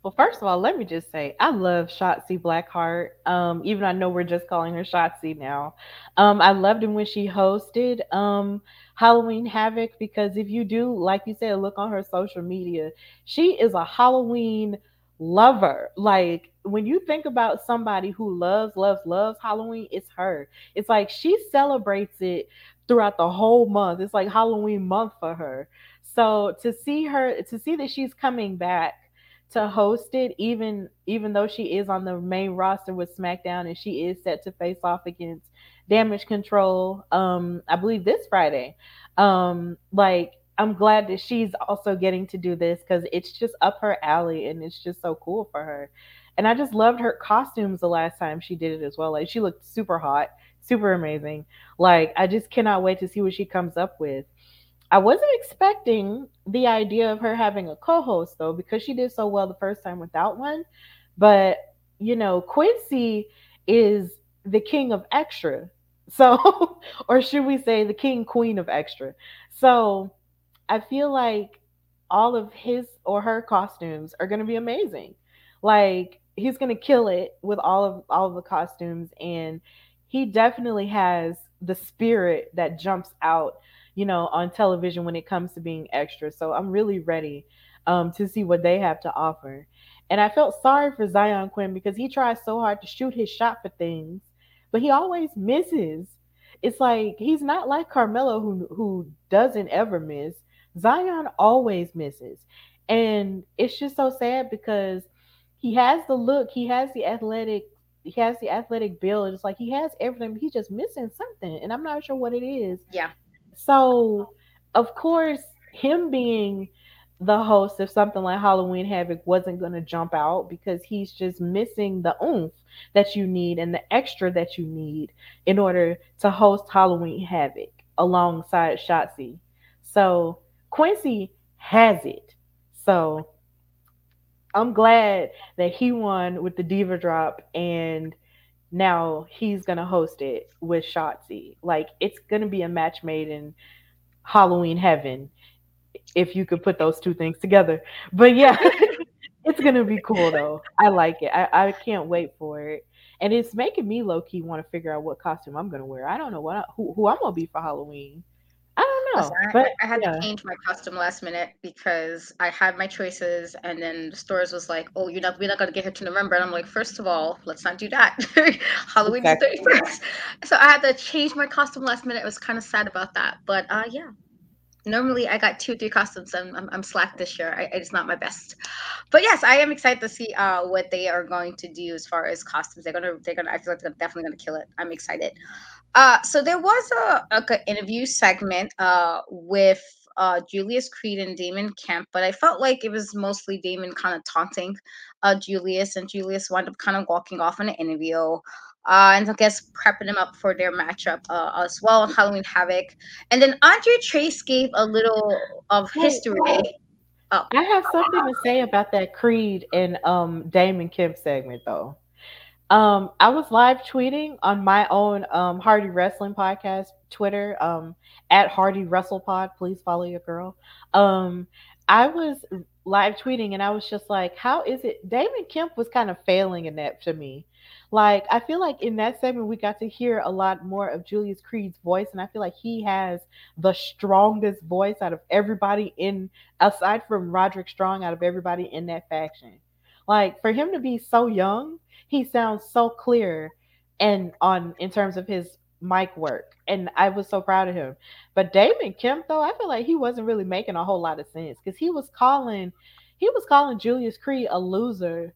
Well, first of all, let me just say I love Shotzi Blackheart. Um, even I know we're just calling her Shotzi now. Um, I loved him when she hosted um Halloween Havoc because if you do, like you said, look on her social media, she is a Halloween lover. Like when you think about somebody who loves, loves, loves Halloween, it's her. It's like she celebrates it throughout the whole month. It's like Halloween month for her. So to see her, to see that she's coming back to host it, even even though she is on the main roster with SmackDown and she is set to face off against Damage Control. Um, I believe this Friday. Um, like I'm glad that she's also getting to do this because it's just up her alley and it's just so cool for her. And I just loved her costumes the last time she did it as well. Like she looked super hot, super amazing. Like I just cannot wait to see what she comes up with. I wasn't expecting the idea of her having a co-host though, because she did so well the first time without one. But you know, Quincy is the king of extra. So, [laughs] or should we say the king queen of extra? So, I feel like all of his or her costumes are going to be amazing. Like he's going to kill it with all of all of the costumes and he definitely has the spirit that jumps out you know, on television when it comes to being extra. So I'm really ready um, to see what they have to offer. And I felt sorry for Xyon Quinn because he tries so hard to shoot his shot for things, but he always misses. It's like he's not like Carmelo who who doesn't ever miss. Xyon always misses. And it's just so sad because he has the look, he has the athletic he has the athletic build. It's like he has everything, he's just missing something. And I'm not sure what it is. Yeah. So, of course, him being the host of something like Halloween Havoc wasn't going to jump out because he's just missing the oomph that you need and the extra that you need in order to host Halloween Havoc alongside Shotzi. So, Quincy has it. So, I'm glad that he won with the Diva drop and now he's gonna host it with Shotzi. Like it's gonna be a match made in Halloween heaven if you could put those two things together. But yeah, [laughs] it's gonna be cool though. I like it. I, I can't wait for it. And it's making me low key want to figure out what costume I'm gonna wear. I don't know what I, who, who I'm gonna be for Halloween. I But I had yeah. to change my costume last minute because I had my choices, and then the stores was like, "Oh, you're not, we're not gonna get here to November." And I'm like, first of all, let's not do that. [laughs] Halloween Exactly. 31st, so I had to change my costume last minute. I was kind of sad about that, but uh, yeah. Normally, I got two, three costumes. and I'm, I'm slack this year. I, it's not my best, but yes, I am excited to see uh, what they are going to do as far as costumes. They're gonna, they're gonna. I feel like they're definitely gonna kill it. I'm excited. Uh, so there was a, a good interview segment uh, with uh, Julius Creed and Damon Kemp, but I felt like it was mostly Damon kind of taunting uh, Julius, and Julius wound up kind of walking off in an interview. Uh, and I guess prepping him up for their matchup uh, as well on Halloween Havoc. And then Andre Chase gave a little of history. Oh, I have something to say about that Creed and um Damon Kemp segment though. Um, I was live tweeting on my own um Hardy Wrestling podcast Twitter, um at Hardy Wrestle Pod. Please follow your girl. Um, I was live tweeting and I was just like, how is it? Damon Kemp was kind of failing in that to me. Like, I feel like in that segment we got to hear a lot more of Julius Creed's voice, and I feel like he has the strongest voice out of everybody in aside from Roderick Strong, out of everybody in that faction. Like for him to be so young, he sounds so clear and on in terms of his mic work. And I was so proud of him. But Damon Kemp though, I feel like he wasn't really making a whole lot of sense because he was calling he was calling Julius Creed a loser.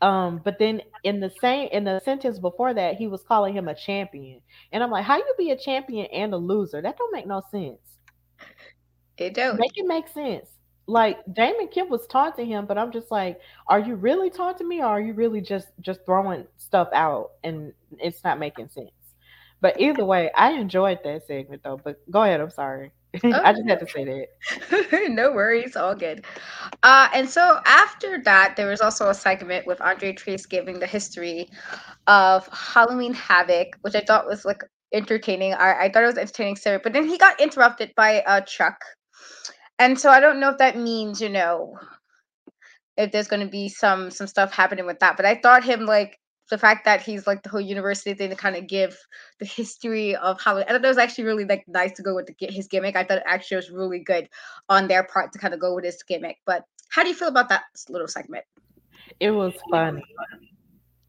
Um, but then in the same in the sentence before that, he was calling him a champion. And I'm like, how you be a champion and a loser? That don't make no sense. it don't. Make it make sense. Like Damon Kemp was taunting him, but I'm just like, are you really taunting me, or are you really just just throwing stuff out and it's not making sense? But either way, I enjoyed that segment though. But go ahead, I'm sorry. [laughs] I just had to say that. [laughs] no worries, all good. Uh, and so after that, there was also a segment with Andre Chase giving the history of Halloween Havoc, which I thought was like entertaining. I, I thought it was entertaining, but then he got interrupted by uh, Chuck. And so I don't know if that means, you know, if there's going to be some some stuff happening with that. But I thought him like the fact that he's like the whole university thing to kind of give the history of how I thought that was actually really like nice to go with the, his gimmick. I thought it actually was really good on their part to kind of go with his gimmick. But how do you feel about that little segment? It was funny.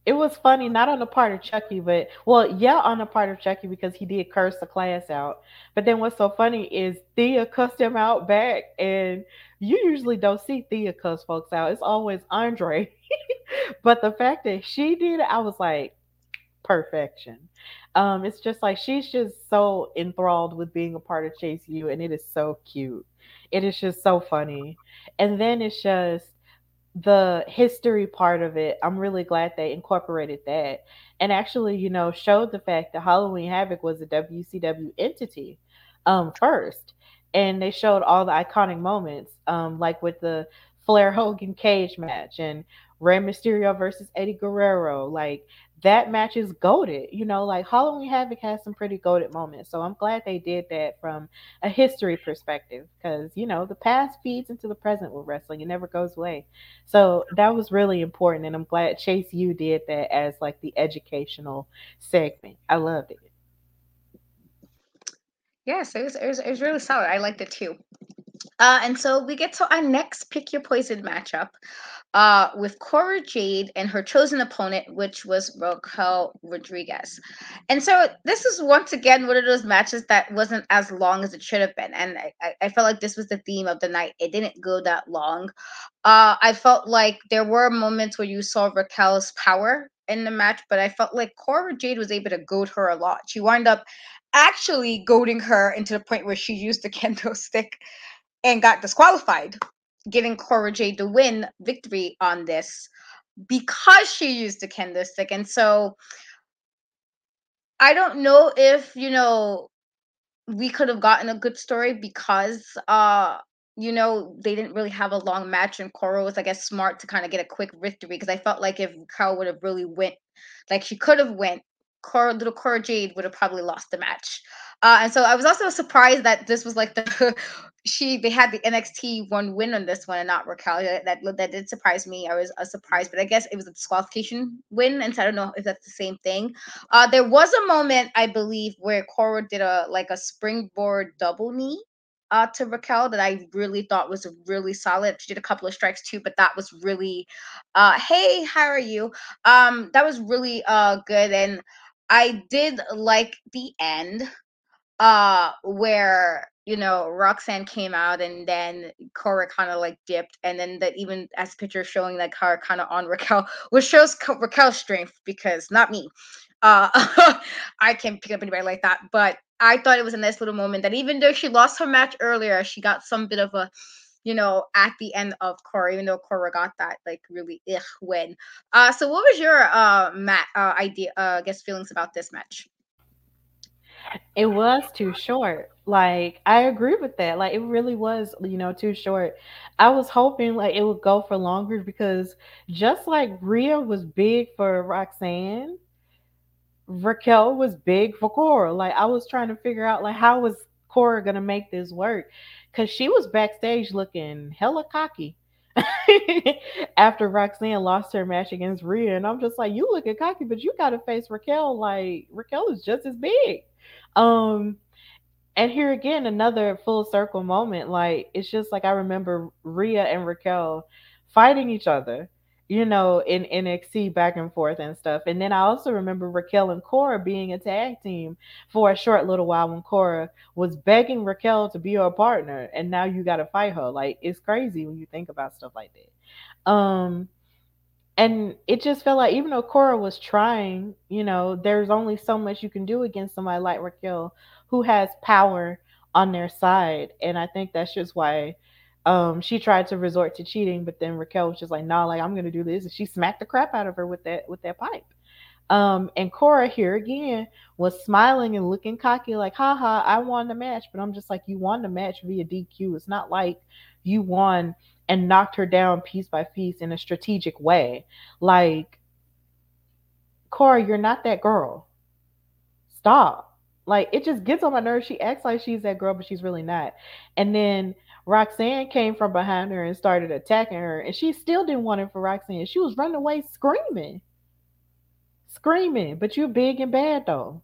It was funny, not on the part of Chucky, but well, yeah, on the part of Chucky because he did curse the class out. But then what's so funny is Thea cussed him out back, and you usually don't see Thea cuss folks out. It's always Andre. [laughs] but the fact that she did it, I was like, perfection. Um, it's just like she's just so enthralled with being a part of Chase U, and it is so cute. It is just so funny. And then it's just the history part of it, I'm really glad they incorporated that and actually, you know, showed the fact that Halloween Havoc was a WCW entity um, first. And they showed all the iconic moments, um, like with the Flair Hogan cage match and Rey Mysterio versus Eddie Guerrero. Like that match is goaded. You know, like Halloween Havoc has some pretty goaded moments. So I'm glad they did that from a history perspective because, you know, the past feeds into the present with wrestling. It never goes away. So that was really important. And I'm glad Chase U did that as like the educational segment. I loved it. Yes, it was, it was it was really solid. I liked it too. Uh, and so we get to our next pick your poison matchup uh, with Cora Jade and her chosen opponent, which was Raquel Rodriguez. And so this is once again one of those matches that wasn't as long as it should have been. And I, I- felt like this was the theme of the night. It didn't go that long. Uh, I felt like there were moments where you saw Raquel's power in the match, but I felt like Cora Jade was able to goad her a lot. She wound up actually goading her into the point where she used the [laughs] kendo stick and got disqualified, giving Cora Jade the win victory on this because she used the kendo stick. And so I don't know if, you know, we could have gotten a good story because uh you know they didn't really have a long match and Cora was I guess smart to kind of get a quick victory because I felt like if Carl would have really went like she could have went Cora little Cora Jade would have probably lost the match. Uh, and so I was also surprised that this was like the [laughs] she they had the NXT one win on this one and not Raquel. That that, that did surprise me. I was uh, surprised, but I guess it was a disqualification win, and so I don't know if that's the same thing. Uh, there was a moment I believe where Cora did a like a springboard double knee uh, to Raquel that I really thought was really solid. She did a couple of strikes too, but that was really, uh, hey, how are you? Um, that was really uh good, and I did like the end, uh, where you know Roxanne came out and then Cora kind of like dipped, and then that even as picture showing like her kind of on Raquel, [laughs] which shows Raquel's strength because not me. Uh, [laughs] I can't pick up anybody like that, but I thought it was a nice little moment that even though she lost her match earlier, she got some bit of a, you know, at the end of Cora, even though Cora got that like really ugh win. Uh, so what was your uh uh idea uh I guess feelings about this match? It was too short. Like I agree with that. Like it really was, you know, too short. I was hoping like it would go for longer because just like Rhea was big for Roxanne, Raquel was big for Cora. Like I was trying to figure out like how was Cora gonna make this work? Cause she was backstage looking hella cocky [laughs] after Roxanne lost her match against Rhea. And I'm just like, you looking cocky, but you gotta face Raquel. Like Raquel is just as big. Um and here again, another full circle moment. Like it's just like I remember Rhea and Raquel fighting each other you know, in NXT back and forth and stuff. And then I also remember Raquel and Cora being a tag team for a short little while when Cora was begging Raquel to be her partner, and now you got to fight her. Like it's crazy when you think about stuff like that. Um, and it just felt like even though Cora was trying, you know, there's only so much you can do against somebody like Raquel who has power on their side, and I think that's just why um, she tried to resort to cheating, but then Raquel was just like, "Nah, like I'm gonna do this," and she smacked the crap out of her with that with that pipe. Um, and Cora here again was smiling and looking cocky, like, haha, I won the match. But I'm just like, you won the match via DQ. It's not like you won and knocked her down piece by piece in a strategic way. Like, Cora, you're not that girl. Stop. Like, it just gets on my nerves. She acts like she's that girl, but she's really not. And then Roxanne came from behind her and started attacking her, and she still didn't want it for Roxanne. She was running away screaming, screaming. But you're big and bad though,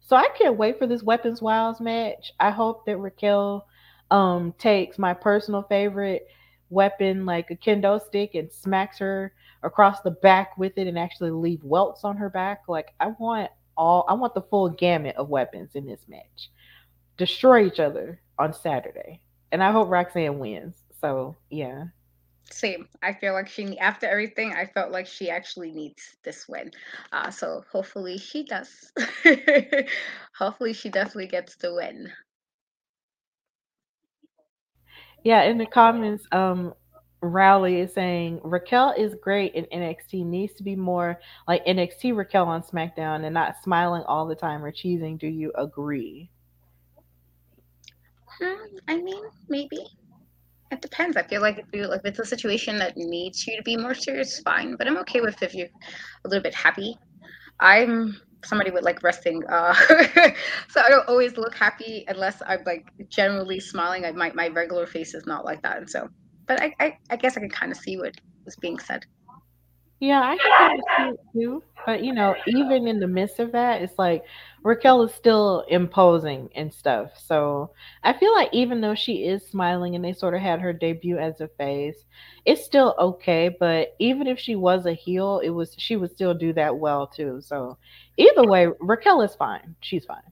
so I can't wait for this Weapons Wild match. I hope that Raquel um takes my personal favorite weapon, like a kendo stick, and smacks her across the back with it, and actually leave welts on her back. Like I want all, I want the full gamut of weapons in this match. Destroy each other on Saturday and I hope Roxanne wins. So yeah. Same. I feel like she after everything, I felt like she actually needs this win. Uh, so hopefully she does. [laughs] hopefully she definitely gets the win. Yeah, in the comments, um, is saying Raquel is great in NXT, needs to be more like NXT Raquel on SmackDown and not smiling all the time or cheesing. Do you agree? Hmm, I mean, maybe. It depends. I feel like if you like if it's a situation that needs you to be more serious, fine. But I'm okay with if you're a little bit happy. I'm somebody with like resting, uh, [laughs] so I don't always look happy unless I'm like generally smiling. I my my regular face is not like that, and so. But I I, I guess I can kind of see what was being said. Yeah, I can kind of see it too. But you know, even in the midst of that, it's like Raquel is still imposing and stuff. So I feel like even though she is smiling and they sort of had her debut as a face, it's still okay. But even if she was a heel, it was she would still do that well too. So either way, Raquel is fine. She's fine.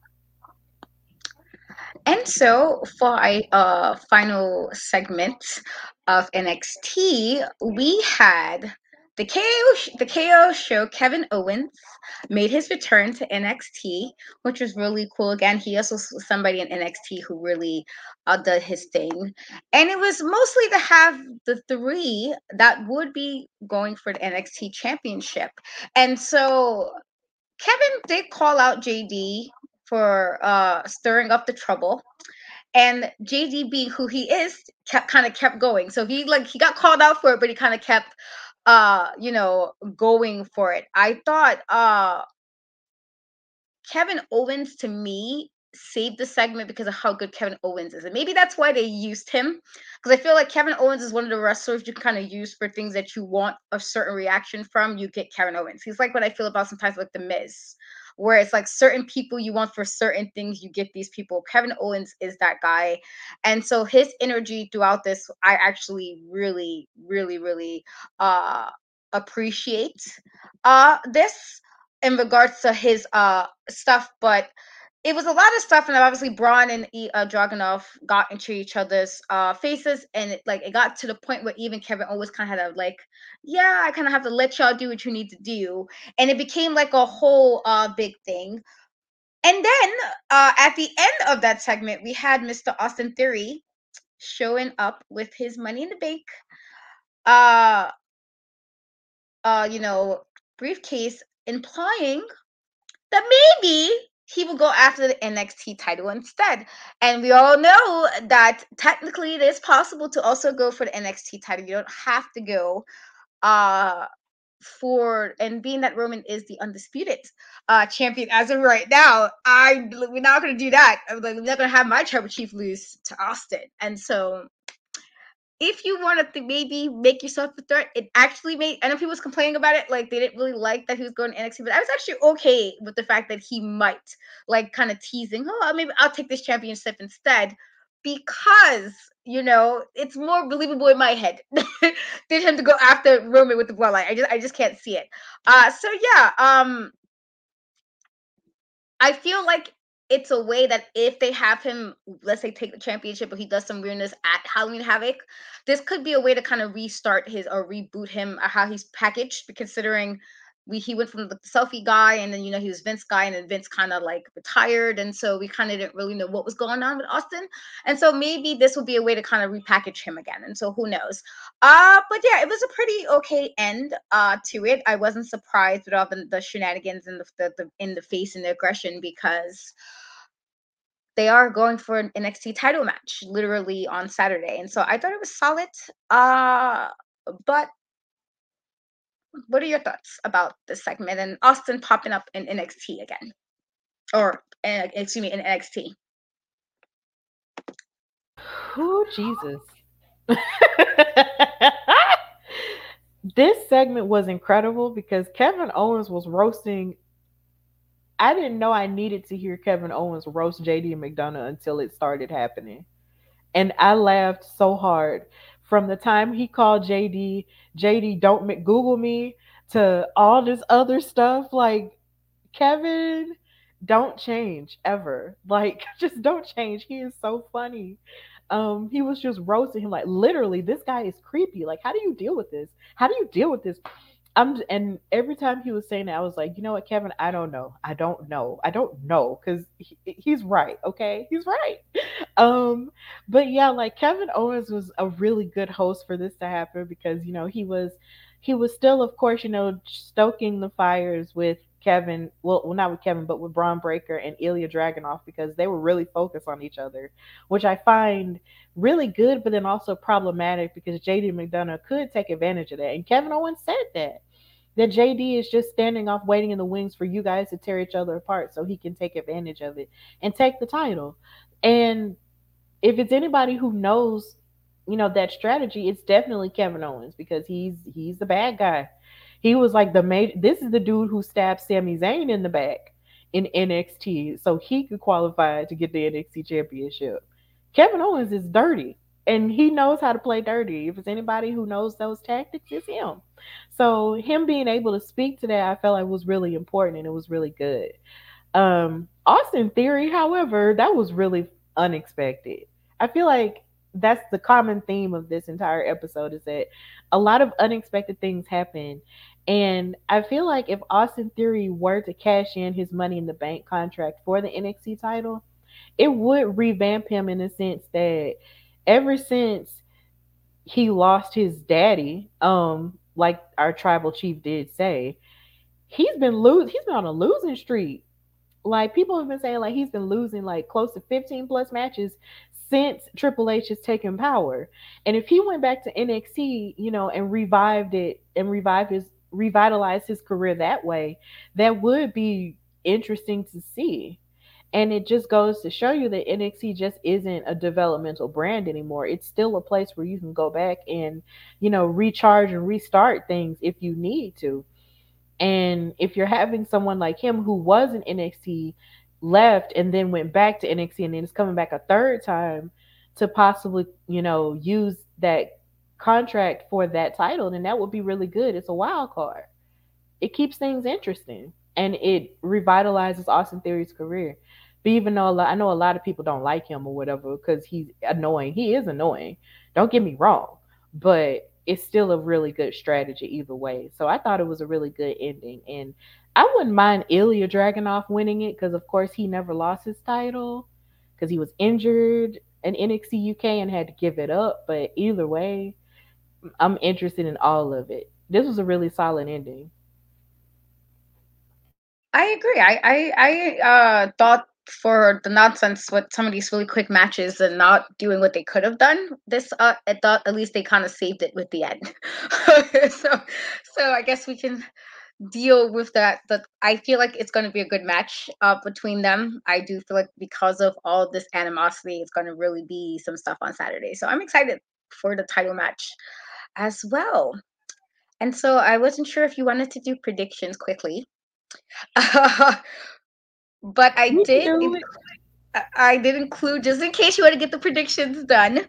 And so for a uh, final segment of NXT, we had the KO the KO show Kevin Owens made his return to NXT, which was really cool. Again, he also somebody in NXT who really uh, did his thing, and it was mostly to have the three that would be going for the NXT Championship. And so Kevin did call out JD for uh, stirring up the trouble and JD being who he is kept kind of kept going. So he like he got called out for it, but he kind of kept uh you know going for it i thought uh kevin owens to me saved the segment because of how good Kevin Owens is. And maybe that's why they used him. Because I feel like Kevin Owens is one of the wrestlers you kind of use for things that you want a certain reaction from. You get Kevin Owens. He's like what I feel about sometimes like The Miz, where it's like certain people you want for certain things, you get these people. Kevin Owens is that guy. And so his energy throughout this, I actually really, really, really uh appreciate uh this in regards to his uh stuff, but it was a lot of stuff, and obviously Bron and uh, Dragunov got into each other's uh, faces, and it, like it got to the point where even Kevin Owens kind of had like, yeah, I kind of have to let y'all do what you need to do, and it became like a whole uh, big thing. And then uh, at the end of that segment, we had Mr. Austin Theory showing up with his Money in the Bank, uh, uh, you know, briefcase, implying that maybe he will go after the NXT title instead. And we all know that technically it is possible to also go for the NXT title. You don't have to go uh for and being that Roman is the undisputed uh champion as of right now, I we're not gonna do that. I'm like we're not gonna have my tribal chief lose to Austin. And so if you want to maybe make yourself a threat, it actually made. I know people was complaining about it, like they didn't really like that he was going to NXT, but I was actually okay with the fact that he might like kind of teasing, oh, maybe I'll take this championship instead, because you know it's more believable in my head [laughs] than him to go after Roman with the bloodline. I just, I just can't see it. Uh, so yeah, um, I feel like it's a way that if they have him, let's say, take the championship, but he does some weirdness at Halloween Havoc, this could be a way to kind of restart his or reboot him or how he's packaged, considering we he went from the selfie guy and then you know he was Vince guy and then Vince kind of like retired and so we kind of didn't really know what was going on with Austin. And so maybe this would be a way to kind of repackage him again and so who knows. Uh but yeah it was a pretty okay end uh to it. I wasn't surprised with all the, the shenanigans and the, the, the in the face and the aggression because they are going for an NXT title match literally on Saturday and so I thought it was solid uh but what are your thoughts about this segment and Austin popping up in NXT again? Or, uh, excuse me, in NXT? Oh, Jesus. [laughs] this segment was incredible because Kevin Owens was roasting. I didn't know I needed to hear Kevin Owens roast JD McDonagh until it started happening. And I laughed so hard from the time he called JD, JD, don't Google me, to all this other stuff. Like, Kevin, don't change ever. [laughs] Like, just don't change. He is so funny. Um, he was just roasting him, like, literally, this guy is creepy. Like, how do you deal with this? How do you deal with this? I'm and every time he was saying that, I was like, you know what, Kevin, I don't know. I don't know. I don't know because he, he's right. Okay, he's right. [laughs] Um, but yeah, like Kevin Owens was a really good host for this to happen because you know he was he was still, of course, you know, stoking the fires with Kevin, well, well, not with Kevin, but with Bron Breaker and Ilja Dragunov because they were really focused on each other, which I find really good, but then also problematic because JD McDonagh could take advantage of that. And Kevin Owens said that. That JD is just standing off waiting in the wings for you guys to tear each other apart so he can take advantage of it and take the title. And if it's anybody who knows, you know, that strategy, it's definitely Kevin Owens because he's he's the bad guy he was like the major. This is the dude who stabbed Sami Zayn in the back in NXT, so he could qualify to get the NXT championship. Kevin Owens is dirty, and he knows how to play dirty. If it's anybody who knows those tactics, it's him. So him being able to speak to that, I felt like was really important, and it was really good. Um, Austin Theory, however, that was really unexpected. I feel like that's the common theme of this entire episode is that a lot of unexpected things happen and I feel like if Austin Theory were to cash in his money in the bank contract for the NXT title, it would revamp him in the sense that ever since he lost his daddy, um, like our tribal chief did say, he's been lose he's been on a losing streak. Like people have been saying like he's been losing like close to 15 plus matches since Triple H has taken power. And if he went back to NXT, you know, and revived it and revived his revitalize his career that way, that would be interesting to see. And it just goes to show you that NXT just isn't a developmental brand anymore. It's still a place where you can go back and, you know, recharge and restart things if you need to. And if you're having someone like him who was in NXT, left and then went back to NXT and then is coming back a third time to possibly, you know, use that contract for that title, then that would be really good. It's a wild card. It keeps things interesting and it revitalizes Austin Theory's career. But even though lot, I know a lot of people don't like him or whatever because he's annoying, he is annoying. Don't get me wrong, but it's still a really good strategy either way. So I thought it was a really good ending, and I wouldn't mind Ilja Dragunov winning it because, of course, he never lost his title because he was injured in NXT UK and had to give it up. But either way, I'm interested in all of it. This was a really solid ending. I agree. I I, I uh, thought for the nonsense with some of these really quick matches and not doing what they could have done, this uh, I thought at least they kind of saved it with the end. [laughs] so so I guess we can deal with that. But I feel like it's going to be a good match uh, between them. I do feel like because of all this animosity, it's going to really be some stuff on Saturday. So I'm excited for the title match as well. And so I wasn't sure if you wanted to do predictions quickly. Uh, [laughs] but I did. I did include just in case you want to get the predictions done.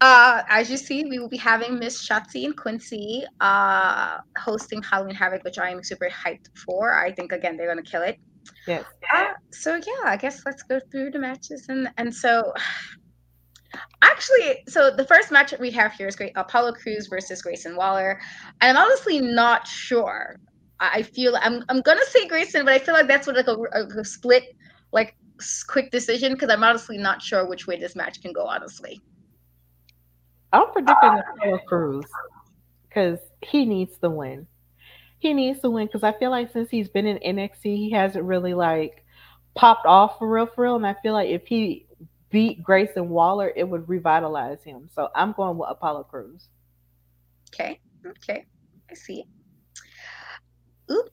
Uh, as you see, we will be having Miss Shotzi and Quincy uh, hosting Halloween Havoc, which I am super hyped for. I think again they're gonna kill it. Yes. Uh, so yeah, I guess let's go through the matches and and so actually, so the first match we have here is great Apollo Crews versus Grayson Waller, and I'm honestly not sure. I feel I'm I'm gonna say Grayson, but I feel like that's what like a, a split like quick decision because I'm honestly not sure which way this match can go. Honestly. I'm predicting Apollo Crews because he needs to win. He needs to win because I feel like since he's been in NXT, he hasn't really like popped off for real, for real. And I feel like if he beat Grayson Waller, it would revitalize him. So I'm going with Apollo Crews. Okay. Okay. I see. Oop.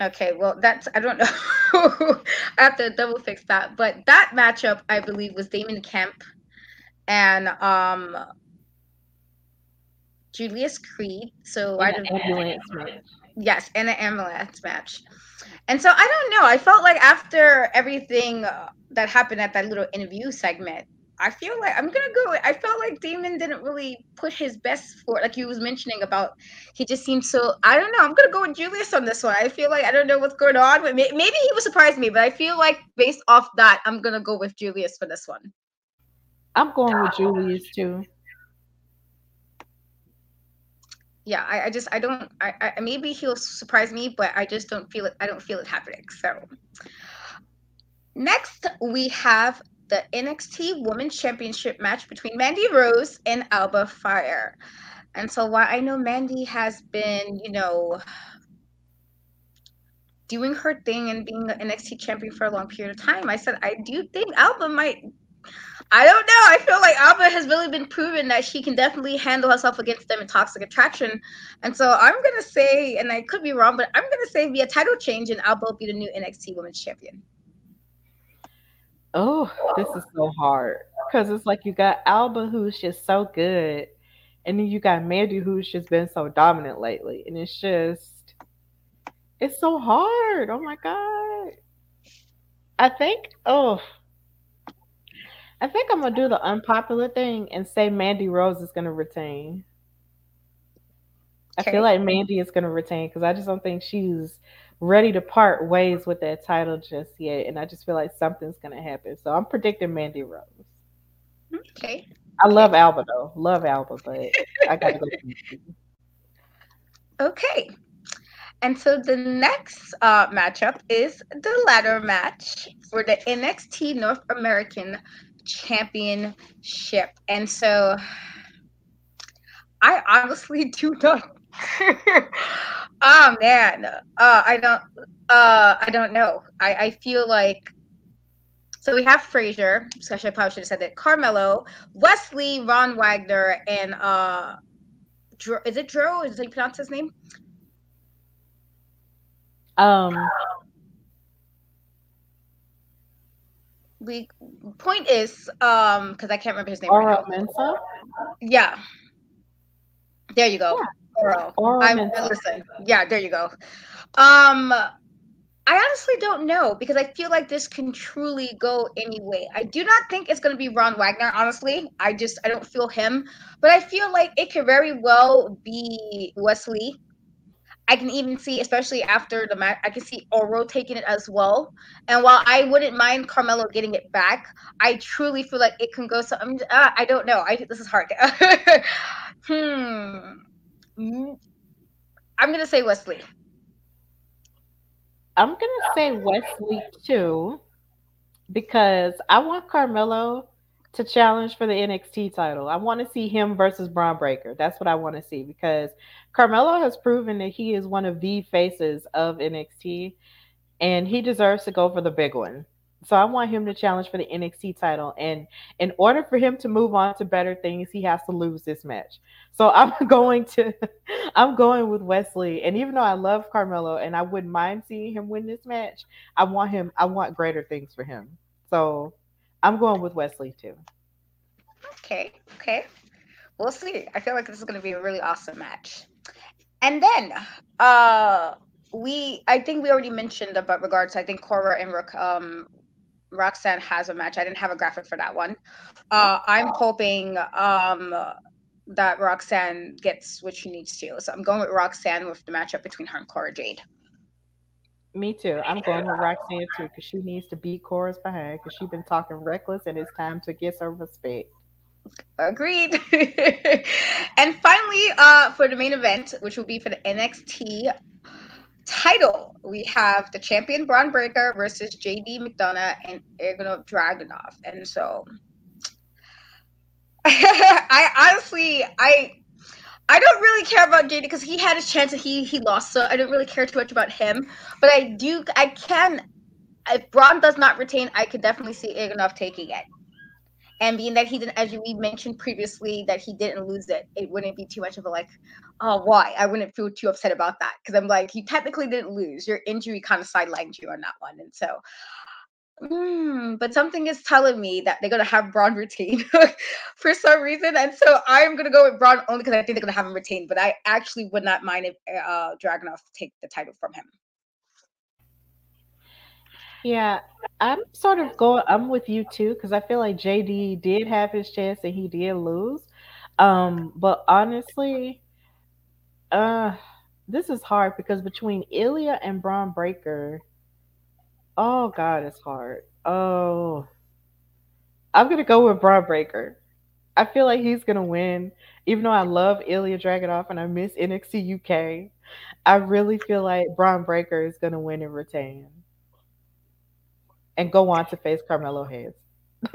Okay, well, that's I don't know. [laughs] I have to double fix that. But that matchup, I believe, was Damon Kemp and um Julius Creed. So I don't ambulance match. Yes, and an ambulance match. And so I don't know. I felt like after everything uh, that happened at that little interview segment, I feel like I'm gonna go. I felt like Damon didn't really put his best for like he was mentioning about. He just seemed so. I don't know. I'm gonna go with Julius on this one. I feel like I don't know what's going on, but maybe he was surprised me. But I feel like based off that, I'm gonna go with Julius for this one. I'm going with Julius too. Yeah, I, I just I don't I, I maybe he'll surprise me, but I just don't feel it. I don't feel it happening. So next we have the NXT Women's Championship match between Mandy Rose and Alba Fyre. And so while I know Mandy has been, you know, doing her thing and being the NXT champion for a long period of time, I said I do think Alba might I don't know. I feel like Alba has really been proven that she can definitely handle herself against them in Toxic Attraction. And so I'm to say, and I could be wrong, but I'm to say via title change and Alba will be the new NXT Women's Champion. Oh, this is so hard because it's like you got Alba who's just so good, and then you got Mandy who's just been so dominant lately, and it's just it's so hard. Oh my god! I think oh I think I'm gonna do the unpopular thing and say Mandy Rose is gonna retain. Okay. I feel like Mandy is gonna retain because I just don't think she's ready to part ways with that title just yet, and I just feel like something's gonna happen. So I'm predicting Mandy Rose. Okay. I love Alba though, love Alba, but I gotta go. [laughs] okay. And so the next uh, matchup is the ladder match for the NXT North American championship. And so I honestly [laughs] do not [laughs] oh man. Uh I don't uh I don't know. I, I feel like so we have Frazer, especially I probably should have said that, Carmelo, Wesley, Von Wagner, and uh Dro, is it Dro? Is you pronounce his name? Um we point is um because I can't remember his name. right Oro now. Mensah. Yeah. There you go. Oro. Oro I'm Mensah. listen. Yeah, there you go. Um I honestly don't know because I feel like this can truly go any way. I do not think it's going to be Von Wagner, honestly. I just I don't feel him, but I feel like it could very well be Wes Lee. I can even see, especially after the match, I can see Oro taking it as well. And while I wouldn't mind Carmelo getting it back, I truly feel like it can go. So I'm, uh, I don't know. I this is hard. [laughs] hmm. Mm, I'm gonna say Wes Lee. I'm gonna say Wes Lee too, because I want Carmelo to challenge for the NXT title. I want to see him versus Bron Breaker. That's what I want to see because Carmelo has proven that he is one of the faces of NXT, and he deserves to go for the big one. So I want him to challenge for the NXT title, and in order for him to move on to better things, he has to lose this match. So [laughs] I'm going to, [laughs] I'm going with Wes Lee. And even though I love Carmelo and I wouldn't mind seeing him win this match, I want him, I want greater things for him. So I'm going with Wes Lee too. Okay, okay. We'll see. I feel like this is going to be a really awesome match. And then, uh, we I think we already mentioned about regards. I think Cora and Rook, um, Roxanne has a match. I didn't have a graphic for that one. Uh, I'm hoping um that Roxanne gets what she needs to. So I'm going with Roxanne with the matchup between her and Cora Jade. Me too. I'm going with Roxanne too because she needs to beat Cora's behind because she's been talking reckless and it's time to get some respect. Agreed. [laughs] and finally, uh, for the main event, which will be for the NXT title, we have the champion Bron Breaker versus JD McDonagh and Ergonov Dragunov. And so, [laughs] I honestly, I. I don't really care about JD because he had his chance and he he lost, so I don't really care too much about him. But I do, I can. If Braun does not retain, I could definitely see Ergonov taking it. And being that he didn't, as we mentioned previously, that he didn't lose it, it wouldn't be too much of a like, oh, why? I wouldn't feel too upset about that because I'm like, you technically didn't lose. Your injury kind of sidelined you on that one, and so. Mm, but something is telling me that they're gonna have Bron retain [laughs] for some reason, and so I'm gonna go with Bron only because I think they're gonna have him retain. But I actually would not mind if uh, Dragunov take the title from him. Yeah, I'm sort of going. I'm with you too because I feel like JD did have his chance and he did lose. Um, but honestly, uh, this is hard because between Ilja and Bron Breaker, oh god, it's hard. Oh, I'm gonna go with Bron Breaker. I feel like he's gonna win, even though I love Ilja Dragunov and I miss NXT UK. I really feel like Bron Breaker is gonna win and retain and go on to face Carmelo Hayes. [laughs]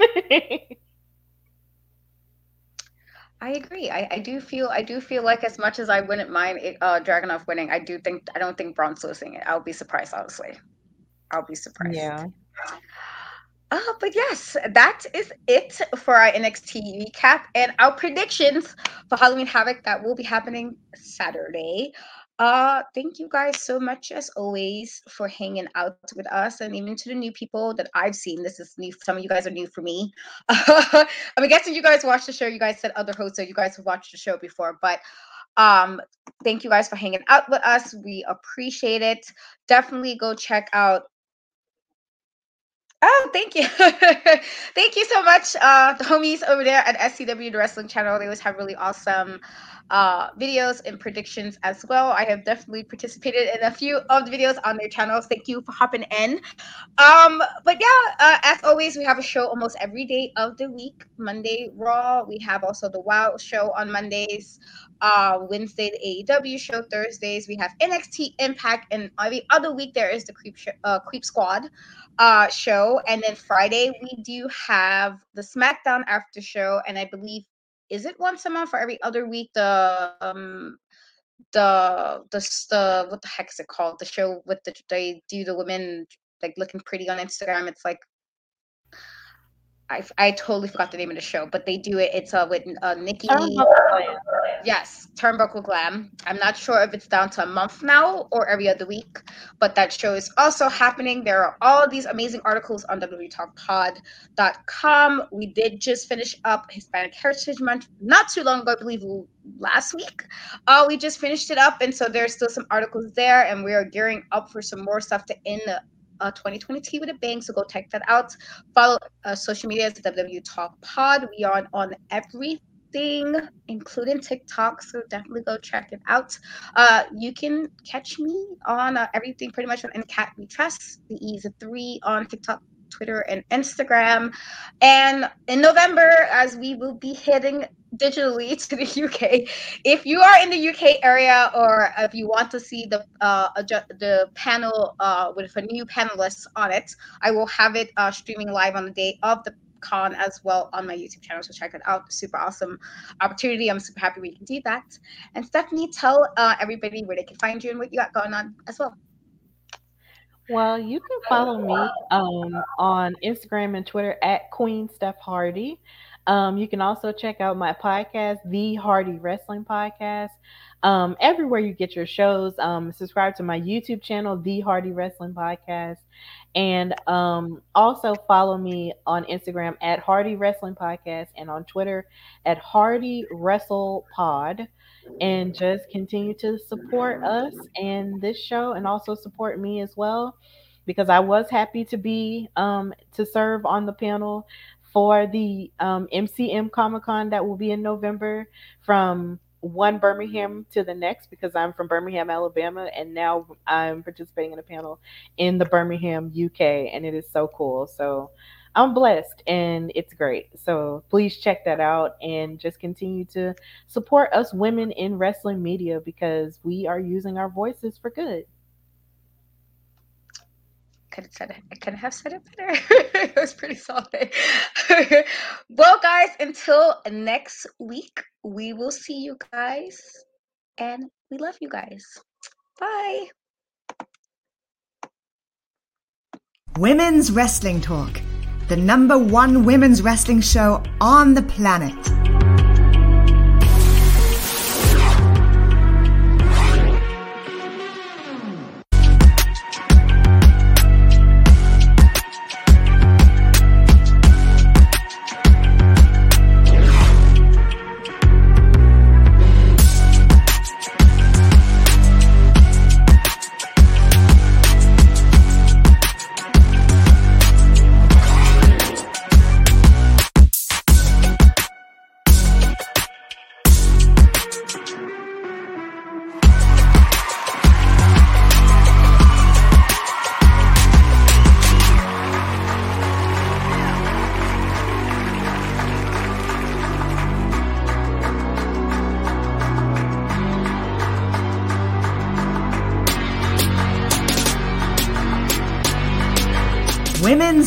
I agree. I, I do feel I do feel like as much as I wouldn't mind it, uh, Dragunov winning, I do think I don't think Bron's losing it. I'll be surprised, honestly. I'll be surprised. yeah. Uh, but yes, that is it for our NXT recap and our predictions for Halloween Havoc that will be happening Saturday. Uh, thank you guys so much as always for hanging out with us, and even to the new people that I've seen. This is new. Some of you guys are new for me. [laughs] I'm guessing you guys watched the show. You guys said other hosts, so you guys have watched the show before, but um thank you guys for hanging out with us we appreciate it definitely go check out Oh, thank you. [laughs] thank you so much. Uh, the homies over there at SCW, the wrestling channel, they always have really awesome uh, videos and predictions as well. I have definitely participated in a few of the videos on their channels. Thank you for hopping in. Um, but yeah, uh, as always, we have a show almost every day of the week. Monday, Raw. We have also the Wild show on Mondays. Uh, Wednesday, the AEW show. Thursdays, we have NXT Impact. And every other week, there is the Creep, sh- uh, Creep Squad uh show and then friday we do have the smackdown after show and i believe is it once a month or every other week the um the the the what the heck is it called? The show with the they do the women like looking pretty on instagram. It's like I, I totally forgot the name of the show, but they do it. It's uh, with uh, Nikki. Yes, Turnbuckle Glam. I'm not sure if it's down to a month now or every other week, but that show is also happening. There are all these amazing articles on www.talkpod.com. We did just finish up Hispanic Heritage Month not too long ago, I believe last week. Uh, we just finished it up, and so there's still some articles there, and we are gearing up for some more stuff to end uh, 2020 with a bang. So go check that out. Follow uh, social media as the WW Talk Pod. We are on, everything, including TikTok. So definitely go check it out. Uh, you can catch me on uh, everything pretty much on Cat We Trust. The E is a three on TikTok, Twitter, and Instagram. And in November, as we will be hitting digitally [laughs] to the UK. If you are in the UK area or if you want to see the uh, the panel uh, with a new panelists on it, I will have it uh, streaming live on the day of the con as well on my YouTube channel. So check it out. Super awesome opportunity. I'm super happy we can do that. And Stephanie, tell uh, everybody where they can find you and what you got going on as well. Well, you can follow me um, on Instagram and Twitter at Queen Steph Hardy. Um, you can also check out my podcast, The Hardy Wrestling Podcast, um, everywhere you get your shows. Um, subscribe to my YouTube channel, The Hardy Wrestling Podcast, and um, also follow me on Instagram at Hardy Wrestling Podcast and on Twitter at Hardy Wrestle Pod. And just continue to support us and this show, and also support me as well because I was happy to be um, to serve on the panel for the um, MCM Comic Con that will be in November from one Birmingham to the next because I'm from Birmingham, Alabama, and now I'm participating in a panel in the Birmingham, UK, and it is so cool. So I'm blessed and it's great. So please check that out and just continue to support us women in wrestling media because we are using our voices for good could have said it. I could have said it better. [laughs] it was pretty solid. [laughs] well, guys, until next week, we will see you guys, and we love you guys. Bye. Women's Wrestling Talk, the number one women's wrestling show on the planet.